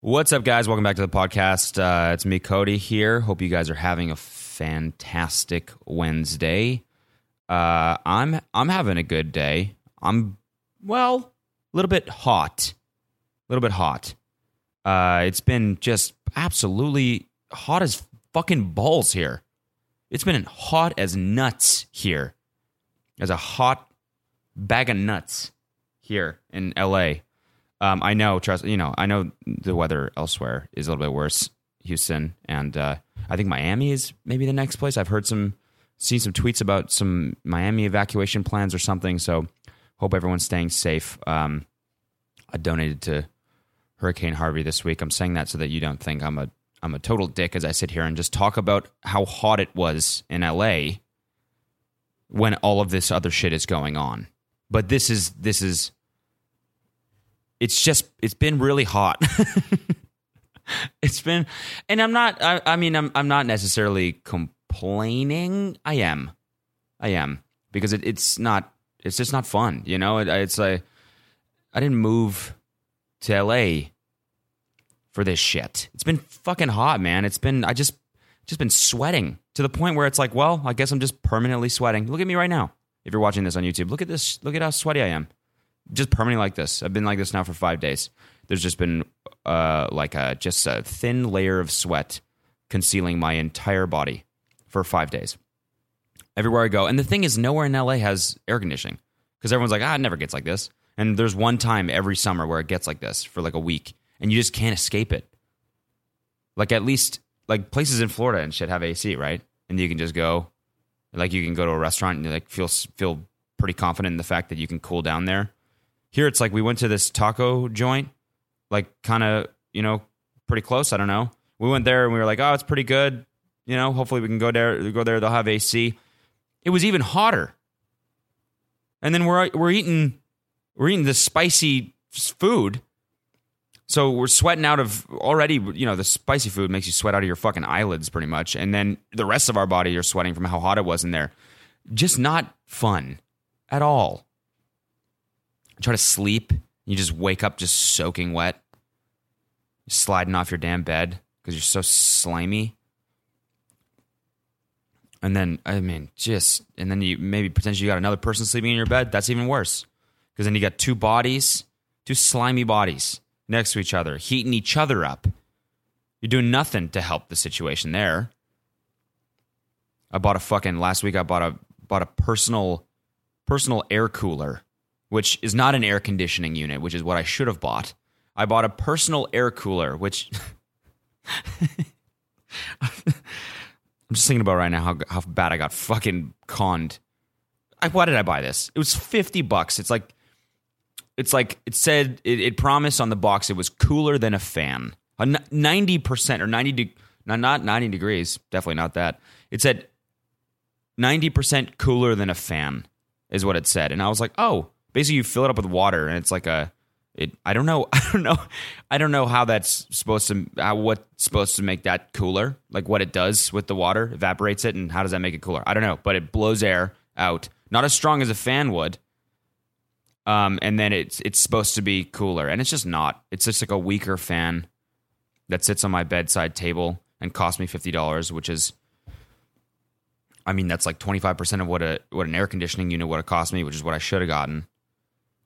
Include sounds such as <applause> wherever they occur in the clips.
What's up, guys? Welcome back to the podcast. Uh, it's me, Cody, here. Hope you guys are having a fantastic Wednesday. Uh, I'm I'm having a good day. I'm well, a little bit hot, a little bit hot. Uh, it's been just absolutely hot as fucking balls here. It's been hot as nuts here. As a hot bag of nuts here in LA. Um, I know, trust you know, I know the weather elsewhere is a little bit worse, Houston, and uh, I think Miami is maybe the next place. I've heard some, seen some tweets about some Miami evacuation plans or something. So, hope everyone's staying safe. Um, I donated to Hurricane Harvey this week. I'm saying that so that you don't think I'm a I'm a total dick as I sit here and just talk about how hot it was in LA when all of this other shit is going on. But this is this is it's just it's been really hot. <laughs> it's been and I'm not I, I mean I'm I'm not necessarily complaining. I am. I am because it, it's not it's just not fun, you know? It, it's like I didn't move to LA for this shit. It's been fucking hot, man. It's been I just just been sweating to the point where it's like, well, I guess I'm just permanently sweating. Look at me right now. If you're watching this on YouTube, look at this. Look at how sweaty I am. Just permanently like this. I've been like this now for five days. There's just been uh, like a just a thin layer of sweat concealing my entire body for five days. Everywhere I go, and the thing is, nowhere in LA has air conditioning because everyone's like, ah, it never gets like this. And there's one time every summer where it gets like this for like a week, and you just can't escape it. Like at least like places in Florida and shit have AC, right? And you can just go, like you can go to a restaurant and like feel feel pretty confident in the fact that you can cool down there. Here it's like we went to this taco joint, like kind of you know pretty close. I don't know. We went there and we were like, oh, it's pretty good. You know, hopefully we can go there. Go there. They'll have AC. It was even hotter. And then we're we're eating we're eating this spicy food so we're sweating out of already, you know, the spicy food makes you sweat out of your fucking eyelids pretty much. And then the rest of our body you're sweating from how hot it was in there. Just not fun at all. Try to sleep. You just wake up just soaking wet, sliding off your damn bed because you're so slimy. And then, I mean, just, and then you maybe potentially you got another person sleeping in your bed. That's even worse because then you got two bodies, two slimy bodies next to each other, heating each other up. You're doing nothing to help the situation there. I bought a fucking last week I bought a bought a personal personal air cooler, which is not an air conditioning unit, which is what I should have bought. I bought a personal air cooler, which <laughs> I'm just thinking about right now how how bad I got fucking conned. I, why did I buy this? It was 50 bucks. It's like it's like it said it, it, promised on the box it was cooler than a fan. A 90% or 90 de- not, not 90 degrees, definitely not that. It said 90% cooler than a fan is what it said. And I was like, "Oh, basically you fill it up with water and it's like a it I don't know. <laughs> I don't know. I don't know how that's supposed to how what's supposed to make that cooler. Like what it does with the water, evaporates it and how does that make it cooler? I don't know, but it blows air out. Not as strong as a fan would, um, and then it's it's supposed to be cooler, and it's just not. It's just like a weaker fan that sits on my bedside table and cost me fifty dollars, which is, I mean, that's like twenty five percent of what a what an air conditioning unit would have cost me, which is what I should have gotten.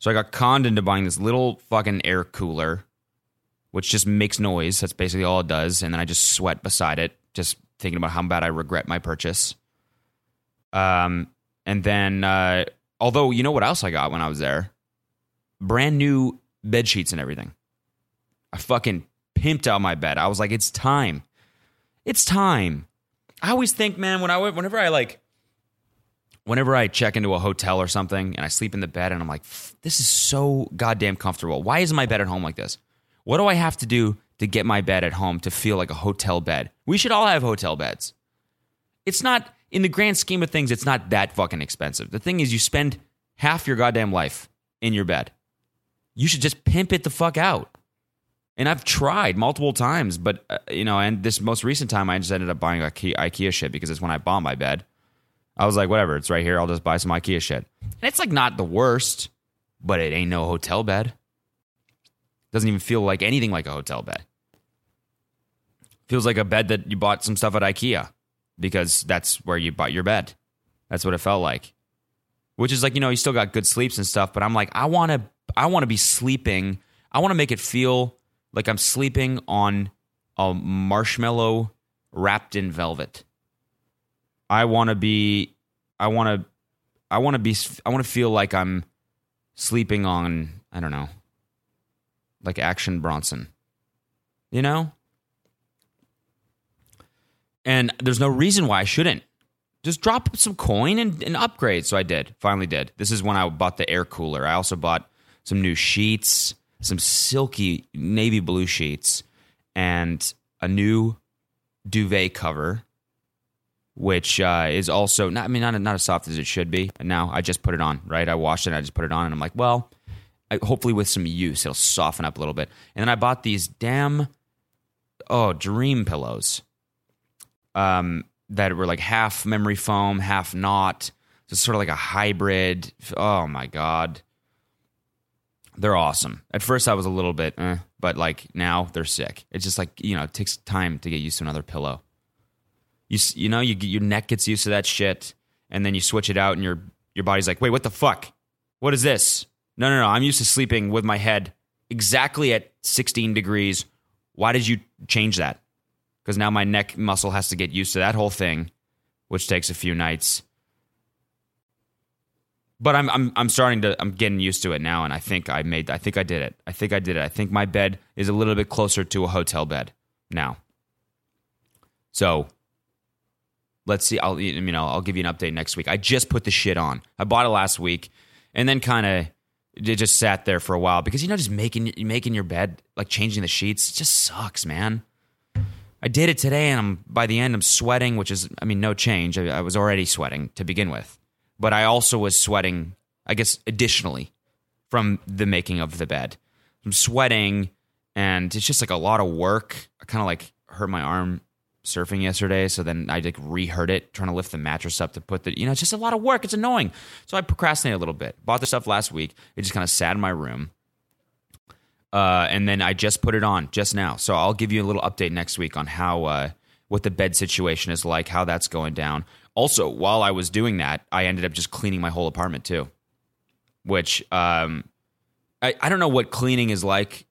So I got conned into buying this little fucking air cooler, which just makes noise. That's basically all it does, and then I just sweat beside it, just thinking about how bad I regret my purchase. Um, and then, uh, although you know what else I got when I was there? brand new bed sheets and everything. I fucking pimped out my bed. I was like, it's time. It's time. I always think, man, when I whenever I like whenever I check into a hotel or something and I sleep in the bed and I'm like, this is so goddamn comfortable. Why isn't my bed at home like this? What do I have to do to get my bed at home to feel like a hotel bed? We should all have hotel beds. It's not in the grand scheme of things, it's not that fucking expensive. The thing is you spend half your goddamn life in your bed you should just pimp it the fuck out. And I've tried multiple times, but uh, you know, and this most recent time, I just ended up buying IKEA shit because it's when I bought my bed. I was like, whatever, it's right here. I'll just buy some IKEA shit. And it's like not the worst, but it ain't no hotel bed. Doesn't even feel like anything like a hotel bed. Feels like a bed that you bought some stuff at IKEA because that's where you bought your bed. That's what it felt like. Which is like, you know, you still got good sleeps and stuff, but I'm like, I want to I want to be sleeping. I want to make it feel like I'm sleeping on a marshmallow wrapped in velvet. I want to be I want to I want to be I want to feel like I'm sleeping on I don't know like Action Bronson. You know? And there's no reason why I shouldn't. Just drop some coin and, and upgrade. So I did. Finally did. This is when I bought the air cooler. I also bought some new sheets, some silky navy blue sheets, and a new duvet cover, which uh, is also not. I mean, not not as soft as it should be. And now I just put it on. Right, I washed it. I just put it on, and I'm like, well, I, hopefully with some use, it'll soften up a little bit. And then I bought these damn oh dream pillows, um, that were like half memory foam, half not. So it's sort of like a hybrid. Oh my god. They're awesome. At first, I was a little bit, eh, but like now they're sick. It's just like you know, it takes time to get used to another pillow. You you know, you your neck gets used to that shit, and then you switch it out, and your your body's like, wait, what the fuck? What is this? No, no, no. I'm used to sleeping with my head exactly at 16 degrees. Why did you change that? Because now my neck muscle has to get used to that whole thing, which takes a few nights but I'm I'm I'm starting to I'm getting used to it now, and I think I made I think I did it. I think I did it. I think my bed is a little bit closer to a hotel bed now. So let's see. I'll you know I'll give you an update next week. I just put the shit on. I bought it last week, and then kind of it just sat there for a while because you know just making making your bed like changing the sheets just sucks, man. I did it today, and I'm by the end I'm sweating, which is I mean no change. I, I was already sweating to begin with but I also was sweating, I guess, additionally from the making of the bed. I'm sweating, and it's just like a lot of work. I kind of like hurt my arm surfing yesterday, so then I like rehurt it, trying to lift the mattress up to put the, you know, it's just a lot of work. It's annoying. So I procrastinated a little bit. Bought the stuff last week. It just kind of sat in my room. Uh, and then I just put it on just now. So I'll give you a little update next week on how uh, what the bed situation is like, how that's going down. Also, while I was doing that, I ended up just cleaning my whole apartment too, which um, I I don't know what cleaning is like.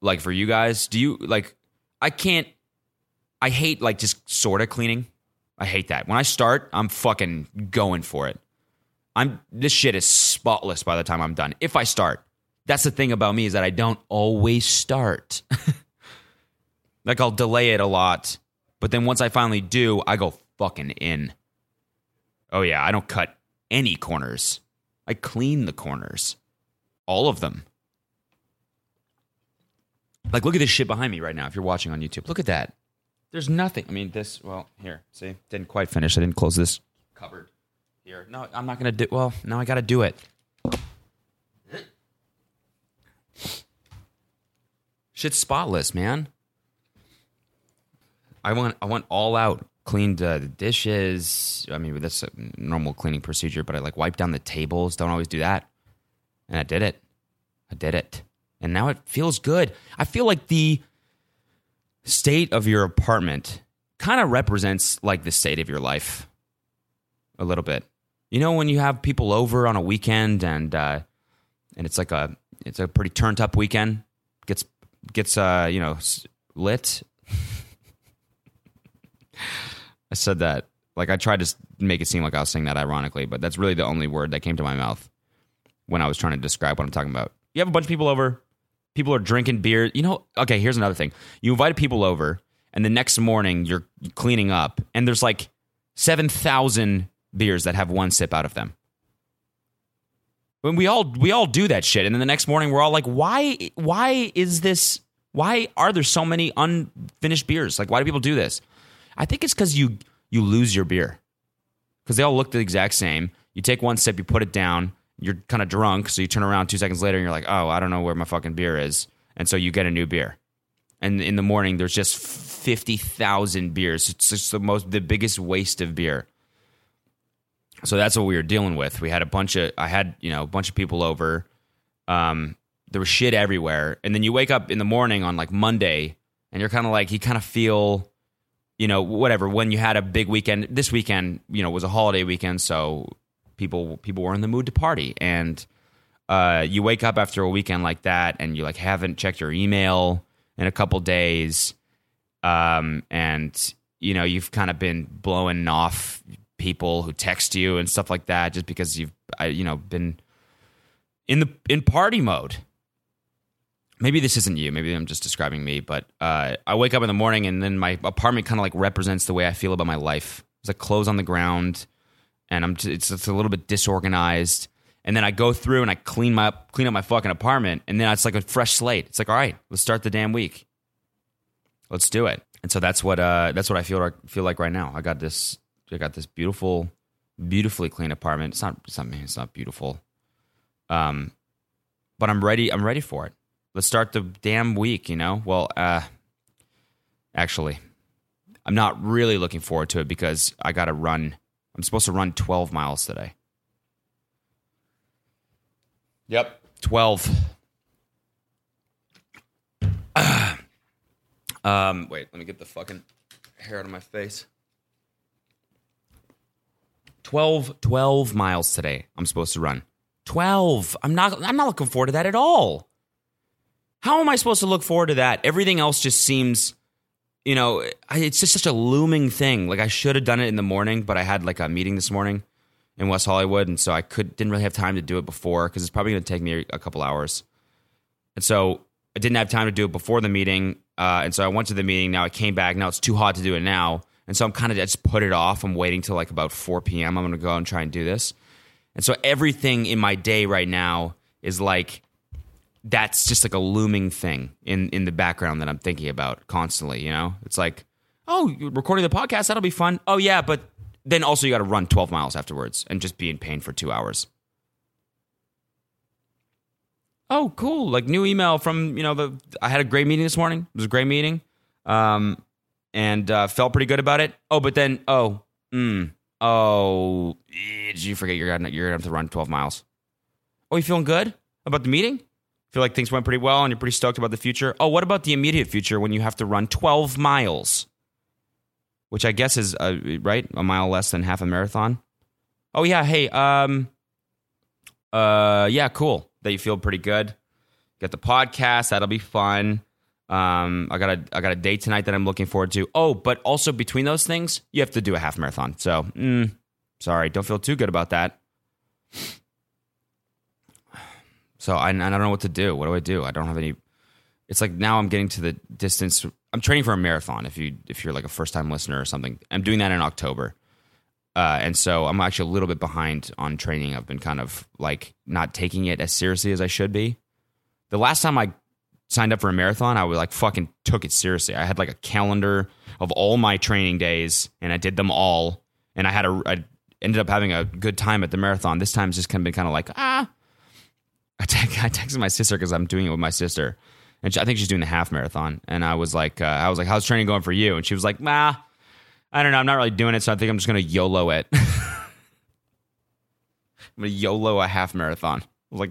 Like for you guys, do you like? I can't. I hate like just sort of cleaning. I hate that. When I start, I'm fucking going for it. I'm this shit is spotless by the time I'm done. If I start. That's the thing about me is that I don't always start. <laughs> like I'll delay it a lot, but then once I finally do, I go fucking in. Oh, yeah, I don't cut any corners. I clean the corners, all of them. Like, look at this shit behind me right now. If you're watching on YouTube, look at that. There's nothing. I mean, this. Well, here, see, didn't quite finish. I didn't close this cupboard here. No, I'm not gonna do. Well, now I got to do it. Shit's spotless, man. I want. I want all out cleaned uh, the dishes. I mean, that's a normal cleaning procedure, but I like wipe down the tables. Don't always do that. And I did it. I did it. And now it feels good. I feel like the state of your apartment kind of represents like the state of your life a little bit. You know, when you have people over on a weekend and uh, and it's like a it's a pretty turned up weekend, gets gets uh, you know lit. <laughs> I said that like I tried to make it seem like I was saying that ironically, but that's really the only word that came to my mouth when I was trying to describe what I'm talking about. You have a bunch of people over, people are drinking beer. You know, okay, here's another thing. You invited people over, and the next morning you're cleaning up, and there's like 7,000 beers that have one sip out of them. When we all we all do that shit, and then the next morning we're all like, why why is this? Why are there so many unfinished beers? Like, why do people do this? I think it's because you you lose your beer because they all look the exact same. You take one sip, you put it down, you're kind of drunk, so you turn around two seconds later and you're like, oh, I don't know where my fucking beer is, and so you get a new beer. And in the morning, there's just fifty thousand beers. It's just the most, the biggest waste of beer. So that's what we were dealing with. We had a bunch of, I had you know a bunch of people over. Um, there was shit everywhere, and then you wake up in the morning on like Monday and you're kind of like you kind of feel you know whatever when you had a big weekend this weekend you know was a holiday weekend so people people were in the mood to party. And uh, you wake up after a weekend like that and you like haven't checked your email in a couple days. Um, and you know you've kind of been blowing off people who text you and stuff like that just because you've you know been in the in party mode. Maybe this isn't you. Maybe i'm just describing me but uh, i wake up in the morning and then my apartment kind of like represents the way i feel about my life. There's like clothes on the ground and i'm just, it's, it's a little bit disorganized. And then i go through and i clean my clean up my fucking apartment and then it's like a fresh slate. It's like all right let's start the damn week. Let's do it. And so that's what uh that's what i feel feel like right now. I got this i got this beautiful beautifully clean apartment. It's not not it's not beautiful. Um but i'm ready i'm ready for it. Let's start the damn week, you know? Well, uh, actually, I'm not really looking forward to it because I got to run. I'm supposed to run 12 miles today. Yep, 12. <clears throat> um, wait, let me get the fucking hair out of my face. 12, 12 miles today. I'm supposed to run. 12. I'm not I'm not looking forward to that at all. How am I supposed to look forward to that? Everything else just seems, you know, it's just such a looming thing. Like I should have done it in the morning, but I had like a meeting this morning in West Hollywood, and so I could didn't really have time to do it before because it's probably going to take me a couple hours. And so I didn't have time to do it before the meeting, uh, and so I went to the meeting. Now I came back. Now it's too hot to do it now, and so I'm kind of just put it off. I'm waiting till like about 4 p.m. I'm going to go out and try and do this. And so everything in my day right now is like that's just like a looming thing in in the background that I'm thinking about constantly. You know, it's like, oh, recording the podcast that'll be fun. Oh yeah, but then also you got to run 12 miles afterwards and just be in pain for two hours. Oh, cool! Like new email from you know the. I had a great meeting this morning. It was a great meeting, um, and uh, felt pretty good about it. Oh, but then oh, mm, oh, did you forget you're gonna you're gonna have to run 12 miles? Oh, you feeling good about the meeting? Feel like things went pretty well and you're pretty stoked about the future. Oh, what about the immediate future when you have to run 12 miles? Which I guess is uh, right, a mile less than half a marathon. Oh yeah, hey, um uh yeah, cool. That you feel pretty good. Get the podcast, that'll be fun. Um I got a I got a date tonight that I'm looking forward to. Oh, but also between those things, you have to do a half marathon. So, mm, sorry, don't feel too good about that. So I, I don't know what to do. What do I do? I don't have any. It's like now I'm getting to the distance. I'm training for a marathon. If you if you're like a first time listener or something, I'm doing that in October. Uh, and so I'm actually a little bit behind on training. I've been kind of like not taking it as seriously as I should be. The last time I signed up for a marathon, I was like fucking took it seriously. I had like a calendar of all my training days, and I did them all. And I had a, I ended up having a good time at the marathon. This time's just kind of been kind of like ah, I, te- <laughs> I texted my sister because I'm doing it with my sister, and she, I think she's doing the half marathon. And I was like, uh, I was like, how's training going for you? And she was like, nah, I don't know, I'm not really doing it, so I think I'm just gonna YOLO it. <laughs> I'm gonna YOLO a half marathon. I was like,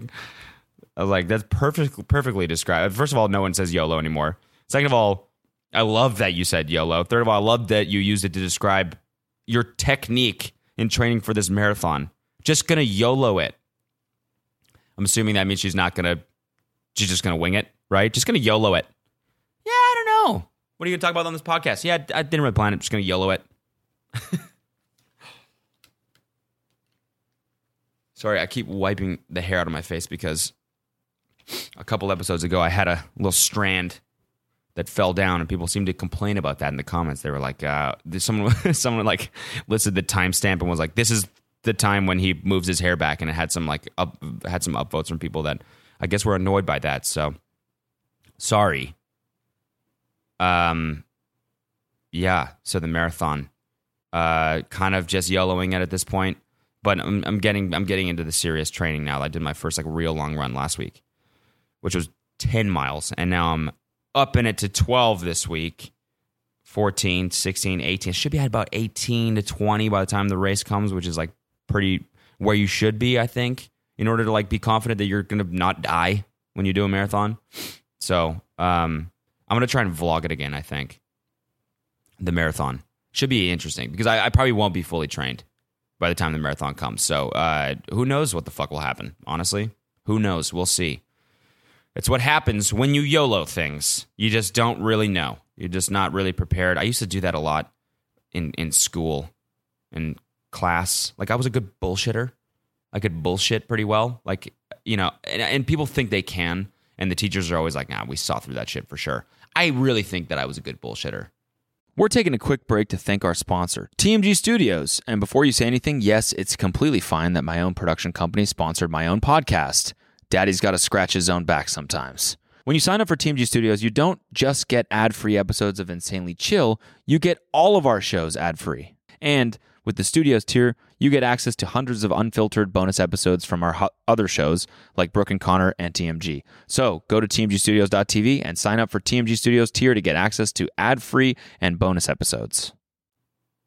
I was like, that's perfect, perfectly described. First of all, no one says YOLO anymore. Second of all, I love that you said YOLO. Third of all, I love that you used it to describe your technique in training for this marathon. Just gonna YOLO it. I'm assuming that means she's not gonna. She's just gonna wing it, right? Just gonna YOLO it. Yeah, I don't know. What are you gonna talk about on this podcast? Yeah, I didn't really plan it. Just gonna YOLO it. <laughs> Sorry, I keep wiping the hair out of my face because a couple episodes ago I had a little strand that fell down, and people seemed to complain about that in the comments. They were like, uh, "Someone, <laughs> someone like listed the timestamp and was like, this is the time when he moves his hair back, and it had some like up had some upvotes from people that I guess were annoyed by that. So sorry. Um, yeah. So the marathon, uh, kind of just YOLOing it at this point, but I'm, I'm getting I'm getting into the serious training now. I did my first like real long run last week, which was ten miles, and now I'm up in it to twelve this week. 14, 16, 18. Should be at about 18 to 20 by the time the race comes, which is like pretty where you should be, I think, in order to like be confident that you're going to not die when you do a marathon. So, um, I'm gonna try and vlog it again. I think the marathon should be interesting because I, I probably won't be fully trained by the time the marathon comes. So uh, who knows what the fuck will happen? Honestly, who knows? We'll see. It's what happens when you YOLO things. You just don't really know. You're just not really prepared. I used to do that a lot in in school, in class. Like I was a good bullshitter. I could bullshit pretty well. Like you know, and, and people think they can, and the teachers are always like, "Nah, we saw through that shit for sure." I really think that I was a good bullshitter. We're taking a quick break to thank our sponsor, TMG Studios. And before you say anything, yes, it's completely fine that my own production company sponsored my own podcast. Daddy's got to scratch his own back sometimes. When you sign up for TMG Studios, you don't just get ad free episodes of Insanely Chill, you get all of our shows ad free. And with the Studios tier, you get access to hundreds of unfiltered bonus episodes from our ho- other shows like Brooke and Connor and TMG. So go to tmgstudios.tv and sign up for TMG Studios tier to get access to ad free and bonus episodes.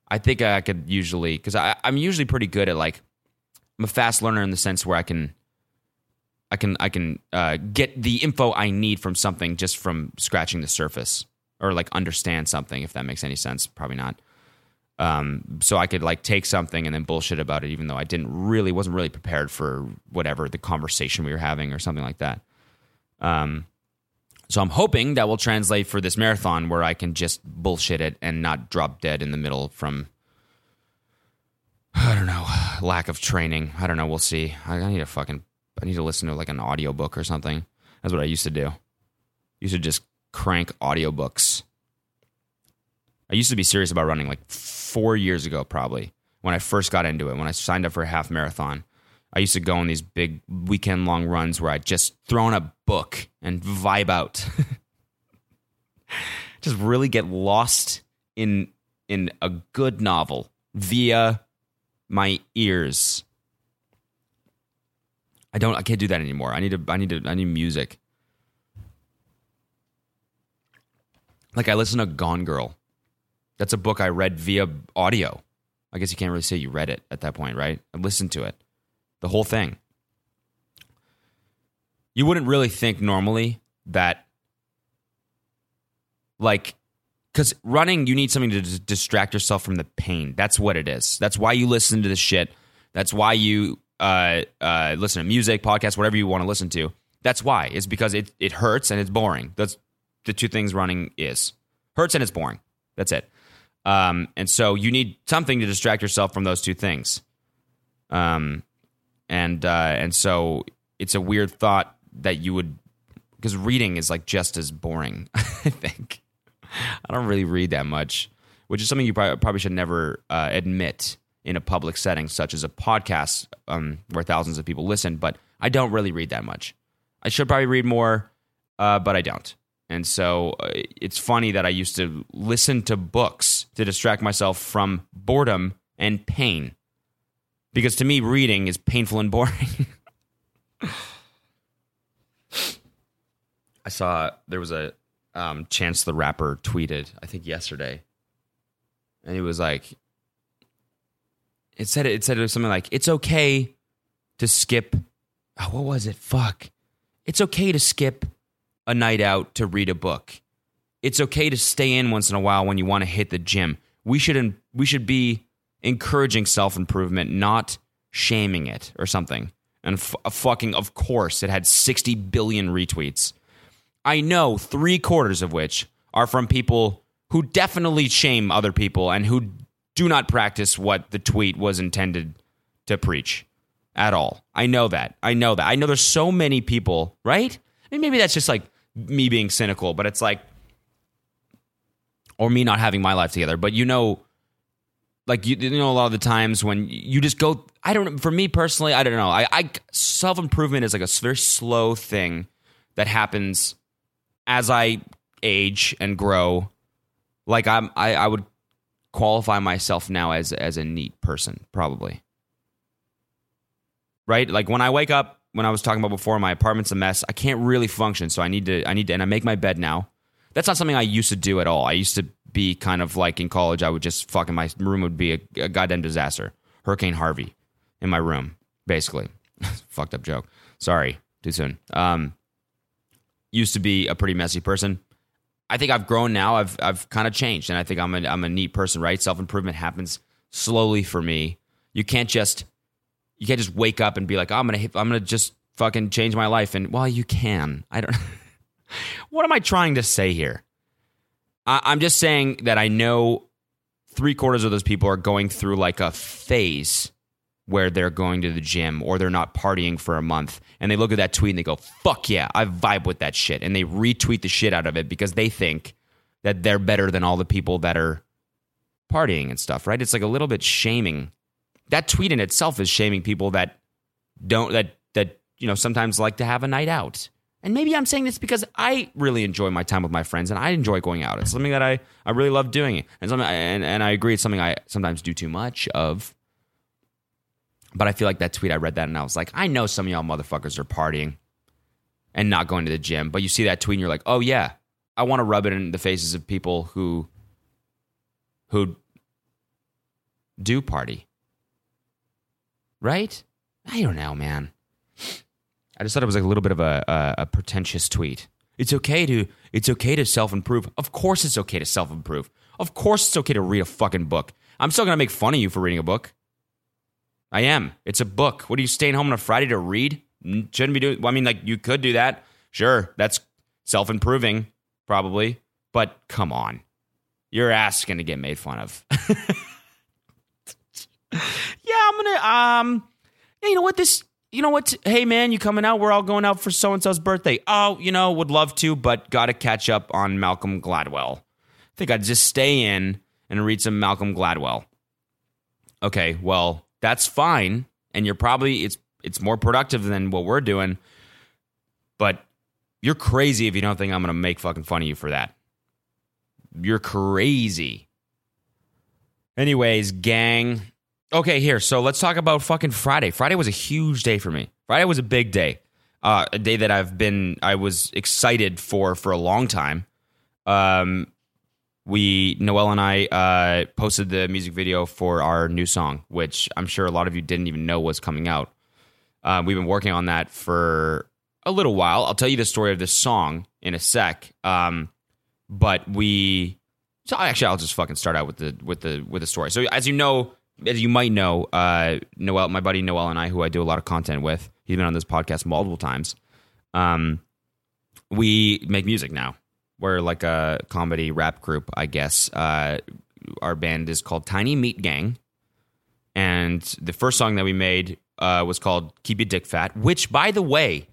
I think I could usually because I'm usually pretty good at like I'm a fast learner in the sense where I can I can I can uh, get the info I need from something just from scratching the surface or like understand something if that makes any sense. Probably not. Um, so I could like take something and then bullshit about it, even though I didn't really wasn't really prepared for whatever the conversation we were having or something like that. Um, so I'm hoping that will translate for this marathon where I can just bullshit it and not drop dead in the middle from I don't know lack of training. I don't know. We'll see. I, need to fucking I need to listen to like an audiobook or something. That's what I used to do. used to just crank audiobooks. I used to be serious about running like four years ago, probably when I first got into it. When I signed up for a half marathon, I used to go on these big weekend long runs where I'd just throw in a book and vibe out. <laughs> just really get lost in in a good novel via my ears. I don't. I can't do that anymore. I need to. I need to. I need music. Like I listen to Gone Girl. That's a book I read via audio. I guess you can't really say you read it at that point, right? I listened to it, the whole thing. You wouldn't really think normally that, like, because running, you need something to d- distract yourself from the pain. That's what it is. That's why you listen to this shit. That's why you uh, uh, listen to music, podcast, whatever you want to listen to. That's why. It's because it it hurts and it's boring. That's the two things running is hurts and it's boring. That's it. Um, and so you need something to distract yourself from those two things. Um, and uh, and so it's a weird thought that you would because reading is like just as boring. <laughs> I think I don't really read that much, which is something you probably, should never uh, admit in a public setting, such as a podcast um, where thousands of people listen. But I don't really read that much. I should probably read more, uh, but I don't. And so uh, it's funny that I used to listen to books to distract myself from boredom and pain. Because to me, reading is painful and boring. <laughs> I saw there was a um, Chance the Rapper tweeted, I think yesterday. And he was like, it said it said it was something like it's okay to skip oh, what was it fuck it's okay to skip a night out to read a book it's okay to stay in once in a while when you want to hit the gym we should we should be encouraging self-improvement not shaming it or something and f- fucking of course it had 60 billion retweets i know 3 quarters of which are from people who definitely shame other people and who do not practice what the tweet was intended to preach at all. I know that. I know that. I know there's so many people, right? I mean, maybe that's just like me being cynical, but it's like, or me not having my life together. But you know, like you, you know, a lot of the times when you just go, I don't. For me personally, I don't know. I, I self improvement is like a very slow thing that happens as I age and grow. Like I'm, I, I would qualify myself now as as a neat person, probably. Right? Like when I wake up, when I was talking about before, my apartment's a mess. I can't really function, so I need to I need to and I make my bed now. That's not something I used to do at all. I used to be kind of like in college, I would just fucking my room would be a, a goddamn disaster. Hurricane Harvey in my room, basically. <laughs> Fucked up joke. Sorry, too soon. Um, used to be a pretty messy person. I think I've grown now. I've I've kind of changed, and I think I'm a I'm a neat person. Right? Self improvement happens slowly for me. You can't just you can't just wake up and be like, oh, I'm gonna I'm gonna just fucking change my life. And well, you can. I don't. <laughs> what am I trying to say here? I, I'm just saying that I know three quarters of those people are going through like a phase where they're going to the gym or they're not partying for a month and they look at that tweet and they go, fuck yeah, I vibe with that shit. And they retweet the shit out of it because they think that they're better than all the people that are partying and stuff, right? It's like a little bit shaming. That tweet in itself is shaming people that don't, that, that, you know, sometimes like to have a night out. And maybe I'm saying this because I really enjoy my time with my friends and I enjoy going out. It's something that I, I really love doing. And, something, and, and I agree it's something I sometimes do too much of but I feel like that tweet, I read that and I was like, I know some of y'all motherfuckers are partying and not going to the gym. But you see that tweet and you're like, oh, yeah, I want to rub it in the faces of people who, who do party. Right? I don't know, man. I just thought it was like a little bit of a, a, a pretentious tweet. It's okay to it's okay to self improve. Of course, it's okay to self improve. Of course, it's okay to read a fucking book. I'm still gonna make fun of you for reading a book. I am. It's a book. What are you staying home on a Friday to read? Shouldn't be doing. Well, I mean, like you could do that. Sure, that's self improving, probably. But come on, you're asking to get made fun of. <laughs> yeah, I'm gonna. Um, yeah, you know what? This. You know what? Hey, man, you coming out? We're all going out for so and so's birthday. Oh, you know, would love to, but got to catch up on Malcolm Gladwell. I think I'd just stay in and read some Malcolm Gladwell. Okay, well, that's fine and you're probably it's it's more productive than what we're doing but you're crazy if you don't think i'm gonna make fucking fun of you for that you're crazy anyways gang okay here so let's talk about fucking friday friday was a huge day for me friday was a big day uh, a day that i've been i was excited for for a long time um we Noel and I uh, posted the music video for our new song, which I'm sure a lot of you didn't even know was coming out. Uh, we've been working on that for a little while. I'll tell you the story of this song in a sec. Um, but we, so actually, I'll just fucking start out with the with the with the story. So as you know, as you might know, uh, Noel, my buddy Noel and I, who I do a lot of content with, he's been on this podcast multiple times. Um, we make music now we're like a comedy rap group, I guess. Uh, our band is called Tiny Meat Gang, and the first song that we made uh, was called "Keep Your Dick Fat," which, by the way,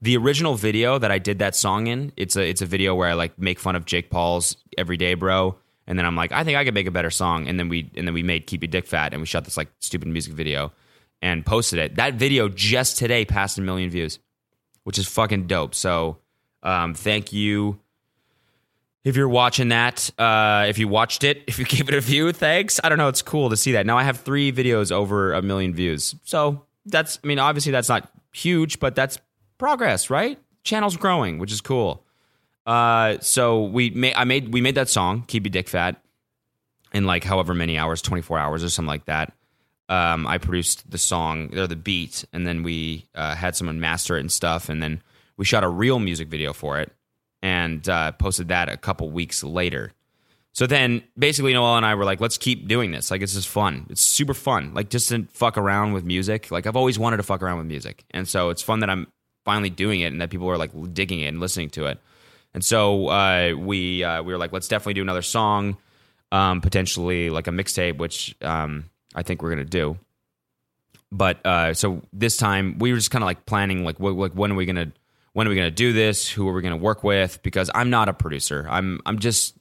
the original video that I did that song in, it's a it's a video where I like make fun of Jake Paul's "Everyday Bro," and then I'm like, I think I could make a better song, and then we and then we made "Keep Your Dick Fat," and we shot this like stupid music video and posted it. That video just today passed a million views, which is fucking dope. So, um, thank you if you're watching that, uh, if you watched it, <laughs> if you gave it a view, thanks. I don't know. It's cool to see that. Now I have three videos over a million views. So that's, I mean, obviously that's not huge, but that's progress, right? Channel's growing, which is cool. Uh, so we made, I made, we made that song, Keep Your Dick Fat, in like however many hours, 24 hours or something like that. Um, I produced the song or the beat, and then we uh, had someone master it and stuff, and then we shot a real music video for it and uh, posted that a couple weeks later. So then basically Noel and I were like, let's keep doing this. Like, this is fun. It's super fun. Like, just to fuck around with music. Like, I've always wanted to fuck around with music. And so it's fun that I'm finally doing it and that people are like digging it and listening to it. And so uh, we uh, we were like, let's definitely do another song, um, potentially like a mixtape, which um, I think we're gonna do. But uh, so this time we were just kind of like planning, like, like when are we gonna when are we to do this? Who are we to work with? Because I'm not a producer. I'm I'm just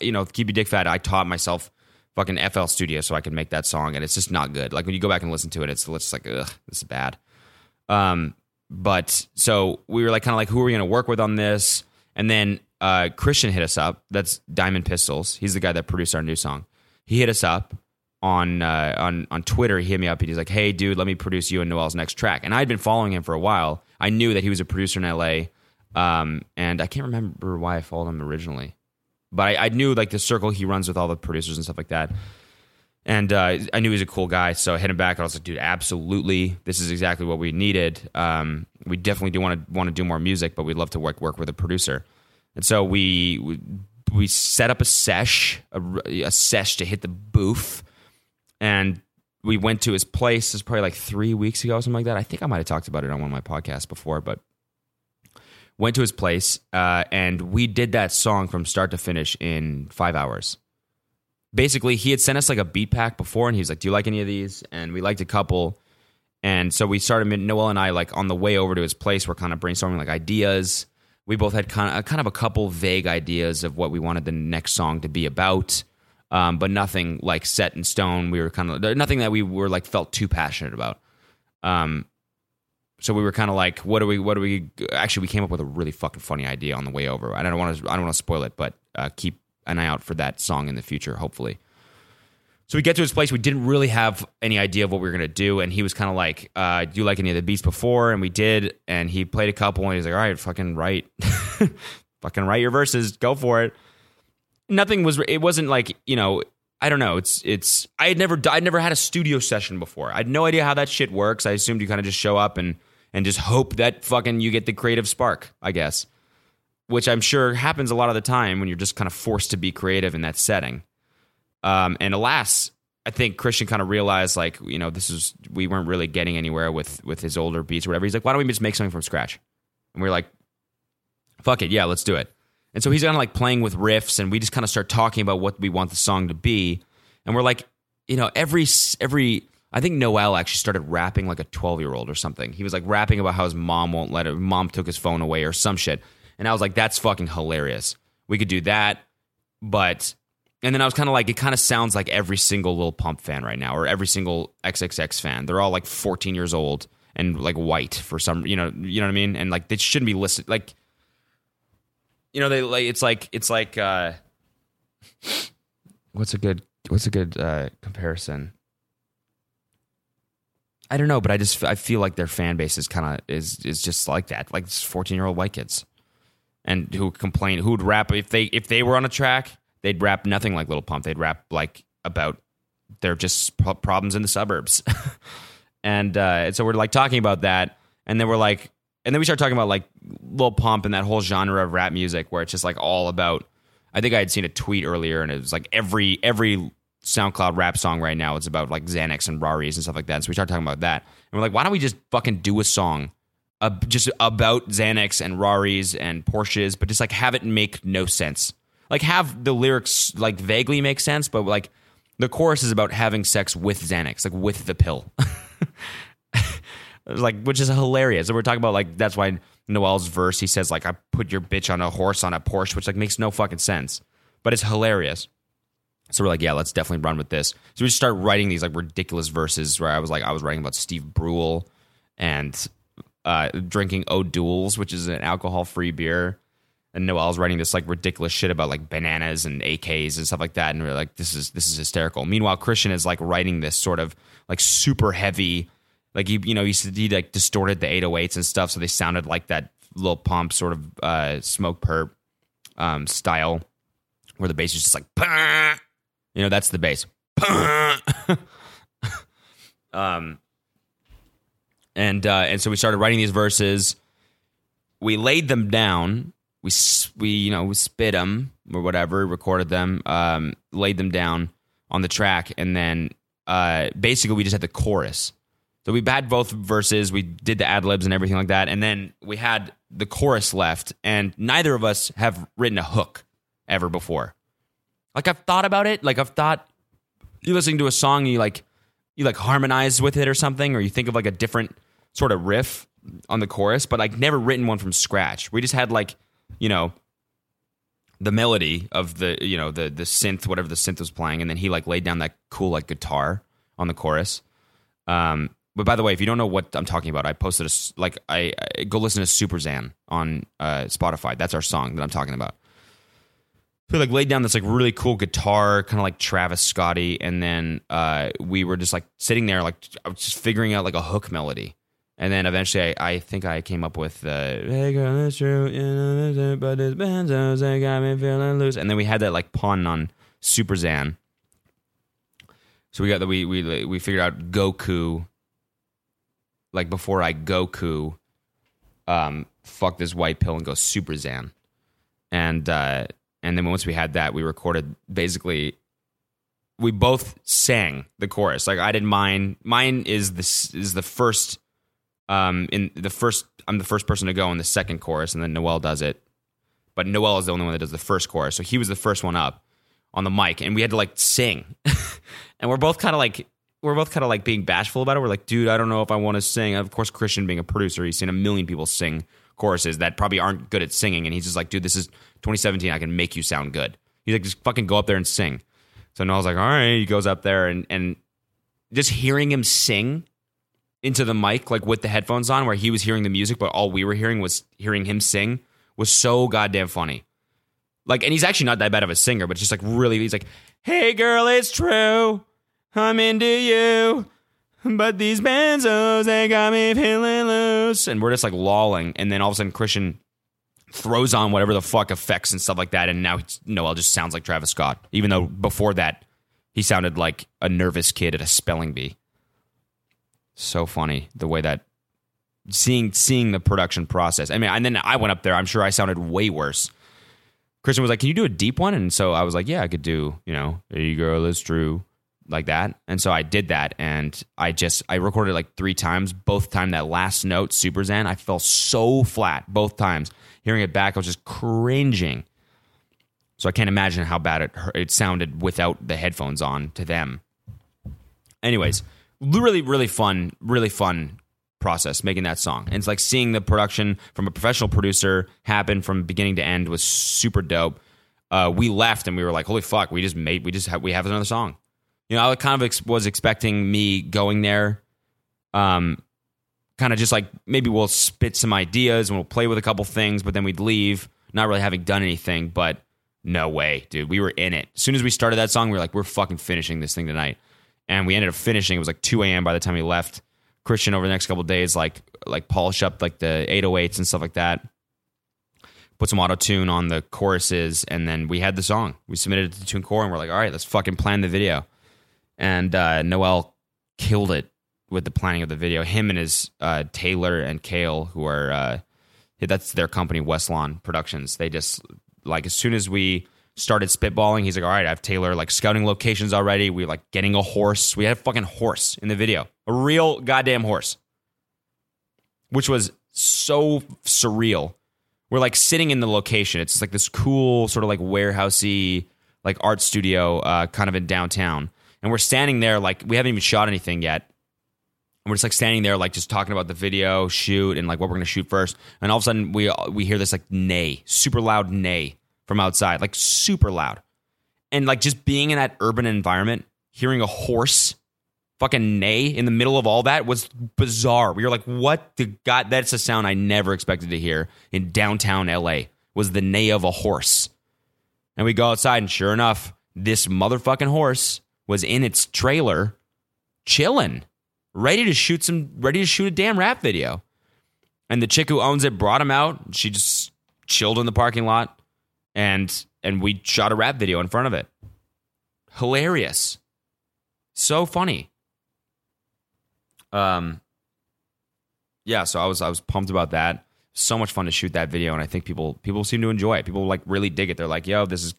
you know keep your dick fat. I taught myself fucking FL Studio so I can make that song, and it's just not good. Like when you go back and listen to it, it's it's like ugh, this is bad. Um, but so we were like kind of like who are we to work with on this? And then uh, Christian hit us up. That's Diamond Pistols. He's the guy that produced our new song. He hit us up on uh, on on Twitter. He hit me up. And he's like, "Hey, dude, let me produce you and Noel's next track." And I'd been following him for a while. I knew that he was a producer in LA, um, and I can't remember why I followed him originally, but I, I, knew like the circle he runs with all the producers and stuff like that. And uh, I knew he was a cool guy, so I hit him back. And I was like, "Dude, absolutely, this is exactly what we needed. Um, we definitely do want to want to do more music, but we'd love to work work with a producer." And so we we, we set up a sesh, a, a sesh to hit the booth, and we went to his place. It's probably like three weeks ago, or something like that. I think I might have talked about it on one of my podcasts before, but went to his place, uh, and we did that song from start to finish in five hours. Basically, he had sent us like a beat pack before, and he was like, "Do you like any of these?" And we liked a couple, and so we started. Noel and I, like on the way over to his place, we're kind of brainstorming like ideas. We both had kind of kind of a couple vague ideas of what we wanted the next song to be about, um, but nothing like set in stone. We were kind of nothing that we were like felt too passionate about. Um, so we were kind of like, what do we? What do we? Actually, we came up with a really fucking funny idea on the way over. I don't want to. I don't want to spoil it, but uh, keep an eye out for that song in the future, hopefully. So we get to his place. We didn't really have any idea of what we were gonna do, and he was kind of like, uh, "Do you like any of the beats before?" And we did, and he played a couple, and he's like, "All right, fucking write, <laughs> fucking write your verses, go for it." Nothing was. It wasn't like you know. I don't know. It's it's. I had never. I'd never had a studio session before. I had no idea how that shit works. I assumed you kind of just show up and and just hope that fucking you get the creative spark. I guess, which I'm sure happens a lot of the time when you're just kind of forced to be creative in that setting. Um, and alas, I think Christian kind of realized like, you know, this is we weren't really getting anywhere with with his older beats or whatever. He's like, why don't we just make something from scratch? And we are like, fuck it, yeah, let's do it. And so he's kind of like playing with riffs, and we just kind of start talking about what we want the song to be. And we're like, you know, every every I think Noel actually started rapping like a 12 year old or something. He was like rapping about how his mom won't let him, mom took his phone away or some shit. And I was like, that's fucking hilarious. We could do that, but and then I was kind of like, it kind of sounds like every single Lil Pump fan right now, or every single XXX fan. They're all like 14 years old and like white for some, you know, you know what I mean? And like they shouldn't be listed. Like, you know, they like it's like it's like uh, <sighs> what's a good what's a good uh, comparison? I don't know, but I just I feel like their fan base is kind of is is just like that, like 14 year old white kids, and who complain, who would rap if they if they were on a track they'd rap nothing like Lil Pump. They'd rap like about their just problems in the suburbs. <laughs> and, uh, and so we're like talking about that, and then we're like, and then we start talking about like Lil Pump and that whole genre of rap music where it's just like all about. I think I had seen a tweet earlier, and it was like every every SoundCloud rap song right now is about like Xanax and Raris and stuff like that. And so we started talking about that, and we're like, why don't we just fucking do a song uh, just about Xanax and Raris and Porsches, but just like have it make no sense like have the lyrics like vaguely make sense, but like the chorus is about having sex with Xanax, like with the pill. <laughs> like which is hilarious. And we're talking about like that's why Noel's verse he says like I put your bitch on a horse on a Porsche, which like makes no fucking sense. But it's hilarious. So we're like, yeah, let's definitely run with this. So we just start writing these like ridiculous verses where I was like, I was writing about Steve Brule and uh, drinking O'Doul's, which is an alcohol free beer and Noel's writing this like ridiculous shit about like bananas and AKs and stuff like that, and we're like, this is this is hysterical. Meanwhile, Christian is like writing this sort of like super heavy, like he you know he he like distorted the 808s and stuff, so they sounded like that Lil Pump sort of uh, Smokepurpp um, style, where the bass is just like, Pah! you know, that's the bass. <laughs> um, and uh, and so we started writing these verses. We laid them down we we you know we spit them or whatever, recorded them, um, laid them down on the track, and then uh, basically we just had the chorus. So we had both verses, we did the ad libs and everything like that, and then we had the chorus left, and neither of us have written a hook ever before. Like I've thought about it, like I've thought you're listening to a song, and you like you like harmonize with it or something, or you think of like a different sort of riff on the chorus, but like never written one from scratch. We just had like you know, the melody of the you know the the synth whatever the synth was playing and then he like laid down that cool like guitar on the chorus. Um but by the way if you don't know what i'm talking about i posted a like i, I go listen to super Xan on uh spotify. That's our song that i'm talking about. We like laid down this like really cool guitar kind of like travis scotty and then uh we were just like sitting there like i was just figuring out like a hook melody and then eventually, I, I think I came up with the "Hey girl, it's true, you know, it's true, but it's benzos they got me feeling loose." And then we had that like pun on Super Xan. So we got the we we we figured out Goku. Like before I Goku, um, fuck this white pill and go Super Xan. and uh, and then once we had that, we recorded basically. We both sang the chorus. Like I did mine. Mine is this is the first. Um, in the first, I'm the first person to go in the second chorus, and then Noel does it. But Noel is the only one that does the first chorus, so he was the first one up on the mic, and we had to like sing, <laughs> and we're both kind of like we're both kind of like being bashful about it. We're like, dude, I don't know if I want to sing. Of course, Christian being a producer, he's seen a million people sing choruses that probably aren't good at singing, and he's just like, dude, this is 2017. I can make you sound good. He's like, just fucking go up there and sing. So Noel's like, all right. He goes up there and and just hearing him sing into the mic, like with the headphones on, where he was hearing the music, but all we were hearing was hearing him sing, was so goddamn funny. Like, and he's actually not that bad of a singer, but just like really, he's like, "Hey girl, it's true, I'm into you." But these benzos, they got me feeling loose. And we're just like lolling. And then all of a sudden, Christian throws on whatever the fuck effects and stuff like that. And now Noel just sounds like Travis Scott, even though before that, he sounded like a nervous kid at a spelling bee. So funny the way that seeing seeing the production process. I mean, and then I went up there. I'm sure I sounded way worse. Christian was like, "Can you do a deep one?" And so I was like, "Yeah, I could do. You know, hey girl, it's true." like that. And so I did that and I just I recorded like three times. Both time that last note, Super Xan, I felt so flat both times. Hearing it back, I was just cringing. So I can't imagine how bad it it sounded without the headphones on to them. Anyways, really really fun, really fun process making that song. And it's like seeing the production from a professional producer happen from beginning to end was super dope. Uh, we left and we were like, "Holy fuck, we just made we just have we have another song." You know, I kind of ex- was expecting me going there, um, kind of just like maybe we'll spit some ideas and we'll play with a couple things, but then we'd leave, not really having done anything. But no way, dude, we were in it. As soon as we started that song, we were like, we're fucking finishing this thing tonight, and we ended up finishing. It was like two a.m. by the time we left. Christian over the next couple days, like like polish up like the 808s and stuff like that. Put some auto tune on the choruses, and then we had the song. We submitted it to TuneCore, and we're like, all right, let's fucking plan the video and uh, Noel killed it with the planning of the video. Him and his uh, Taylor and Kale, who are uh, that's their company, Westlawn Productions. They just like as soon as we started spitballing, he's like, "All right, I have Taylor like scouting locations already. We're like getting a horse. We had a fucking horse in the video, a real goddamn horse, which was so surreal. We're like sitting in the location. It's like this cool sort of like warehousey like art studio, uh, kind of in downtown and we're standing there like we haven't even shot anything yet. And we're just like standing there, like just talking about the video shoot and like what we're gonna shoot first. And all of a sudden, we we hear this like neigh, super loud neigh from outside, like super loud. And like just being in that urban environment, hearing a horse fucking neigh in the middle of all that was bizarre. We were like, what the god? That's a sound I never expected to hear in downtown LA. Was the neigh of a horse. And we go outside, and sure enough, this motherfucking horse was in its trailer, chilling, ready to shoot some, ready to shoot a damn rap video. And the chick who owns it brought him out. She just chilled in the parking lot, and and we shot a rap video in front of it. Hilarious, so funny. Um, yeah. So I was I was pumped about that. So much fun to shoot that video, and I think people people seem to enjoy it. People like really dig it. They're like, "Yo, this is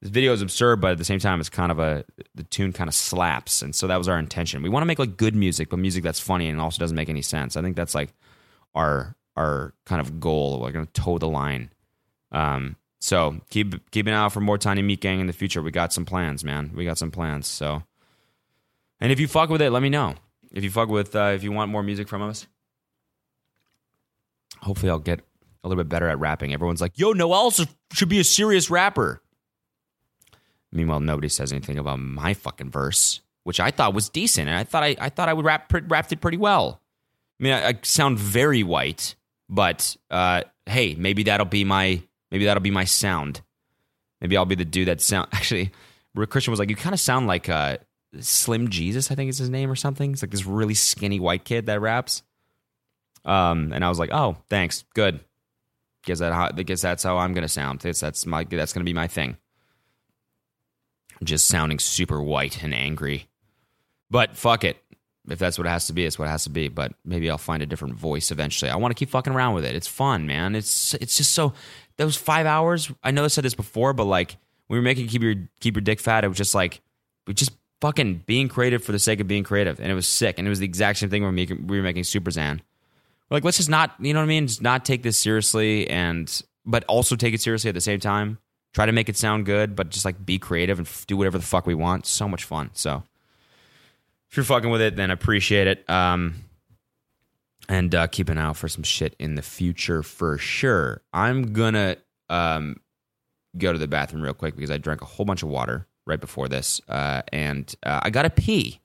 this video is absurd, but at the same time, it's kind of a the tune kind of slaps, and so that was our intention. We want to make like good music, but music that's funny and also doesn't make any sense. I think that's like our our kind of goal. We're gonna toe the line. Um, so keep keep an eye out for more Tiny Meat Gang in the future. We got some plans, man. We got some plans. So, and if you fuck with it, let me know. If you fuck with, uh, if you want more music from us, hopefully I'll get a little bit better at rapping. Everyone's like, "Yo, Noel should be a serious rapper." Meanwhile, nobody says anything about my fucking verse, which I thought was decent, and I thought I, I thought I would rap rapped it pretty well. I mean, I, I sound very white, but uh, hey, maybe that'll be my maybe that'll be my sound. Maybe I'll be the dude that sound. <laughs> Actually, Christian was like, "You kind of sound like uh, Slim Jesus, I think is his name or something." It's like this really skinny white kid that raps. Um, and I was like, "Oh, thanks, good." Guess that I guess that's how I'm gonna sound. It's, that's my that's gonna be my thing just sounding super white and angry. But fuck it. if that's what it has to be, it's what it has to be. But maybe I'll find a different voice eventually. I want to keep fucking around with it. It's fun, man. It's it's just so those five hours. I know I said this before, but like we were making keep your keep your dick fat. It was just like we just fucking being creative for the sake of being creative, and it was sick. And it was the exact same thing we were making. We were making Super Xan. We're like, let's just not, you know what I mean? Just not take this seriously, and but also take it seriously at the same time. Try to make it sound good, but just like be creative and do whatever the fuck we want. So much fun. So if you're fucking with it, then appreciate it. Um, and uh, keep an eye out for some shit in the future for sure. I'm gonna um, go to the bathroom real quick because I drank a whole bunch of water right before this, uh, and uh, I gotta pee.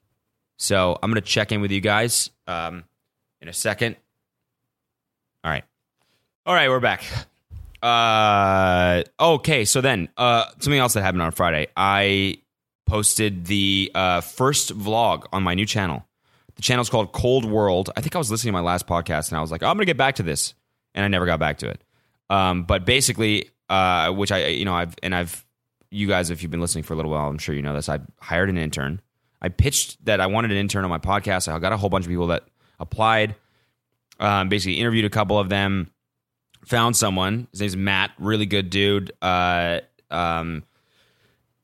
So I'm gonna check in with you guys um, in a second. All right, all right, we're back. Uh, okay, so then uh, something else that happened on Friday. I posted the uh, first vlog on my new channel. The channel's called Cold World. I think I was listening to my last podcast and I was like, oh, I'm gonna get back to this, and I never got back to it. Um, but basically, uh, which I you know I've and I've you guys if you've been listening for a little while, I'm sure you know this. I hired an intern. I pitched that I wanted an intern on my podcast. I got a whole bunch of people that applied. Um, basically, interviewed a couple of them. Found someone. His name's Matt. Really good dude. Uh, um,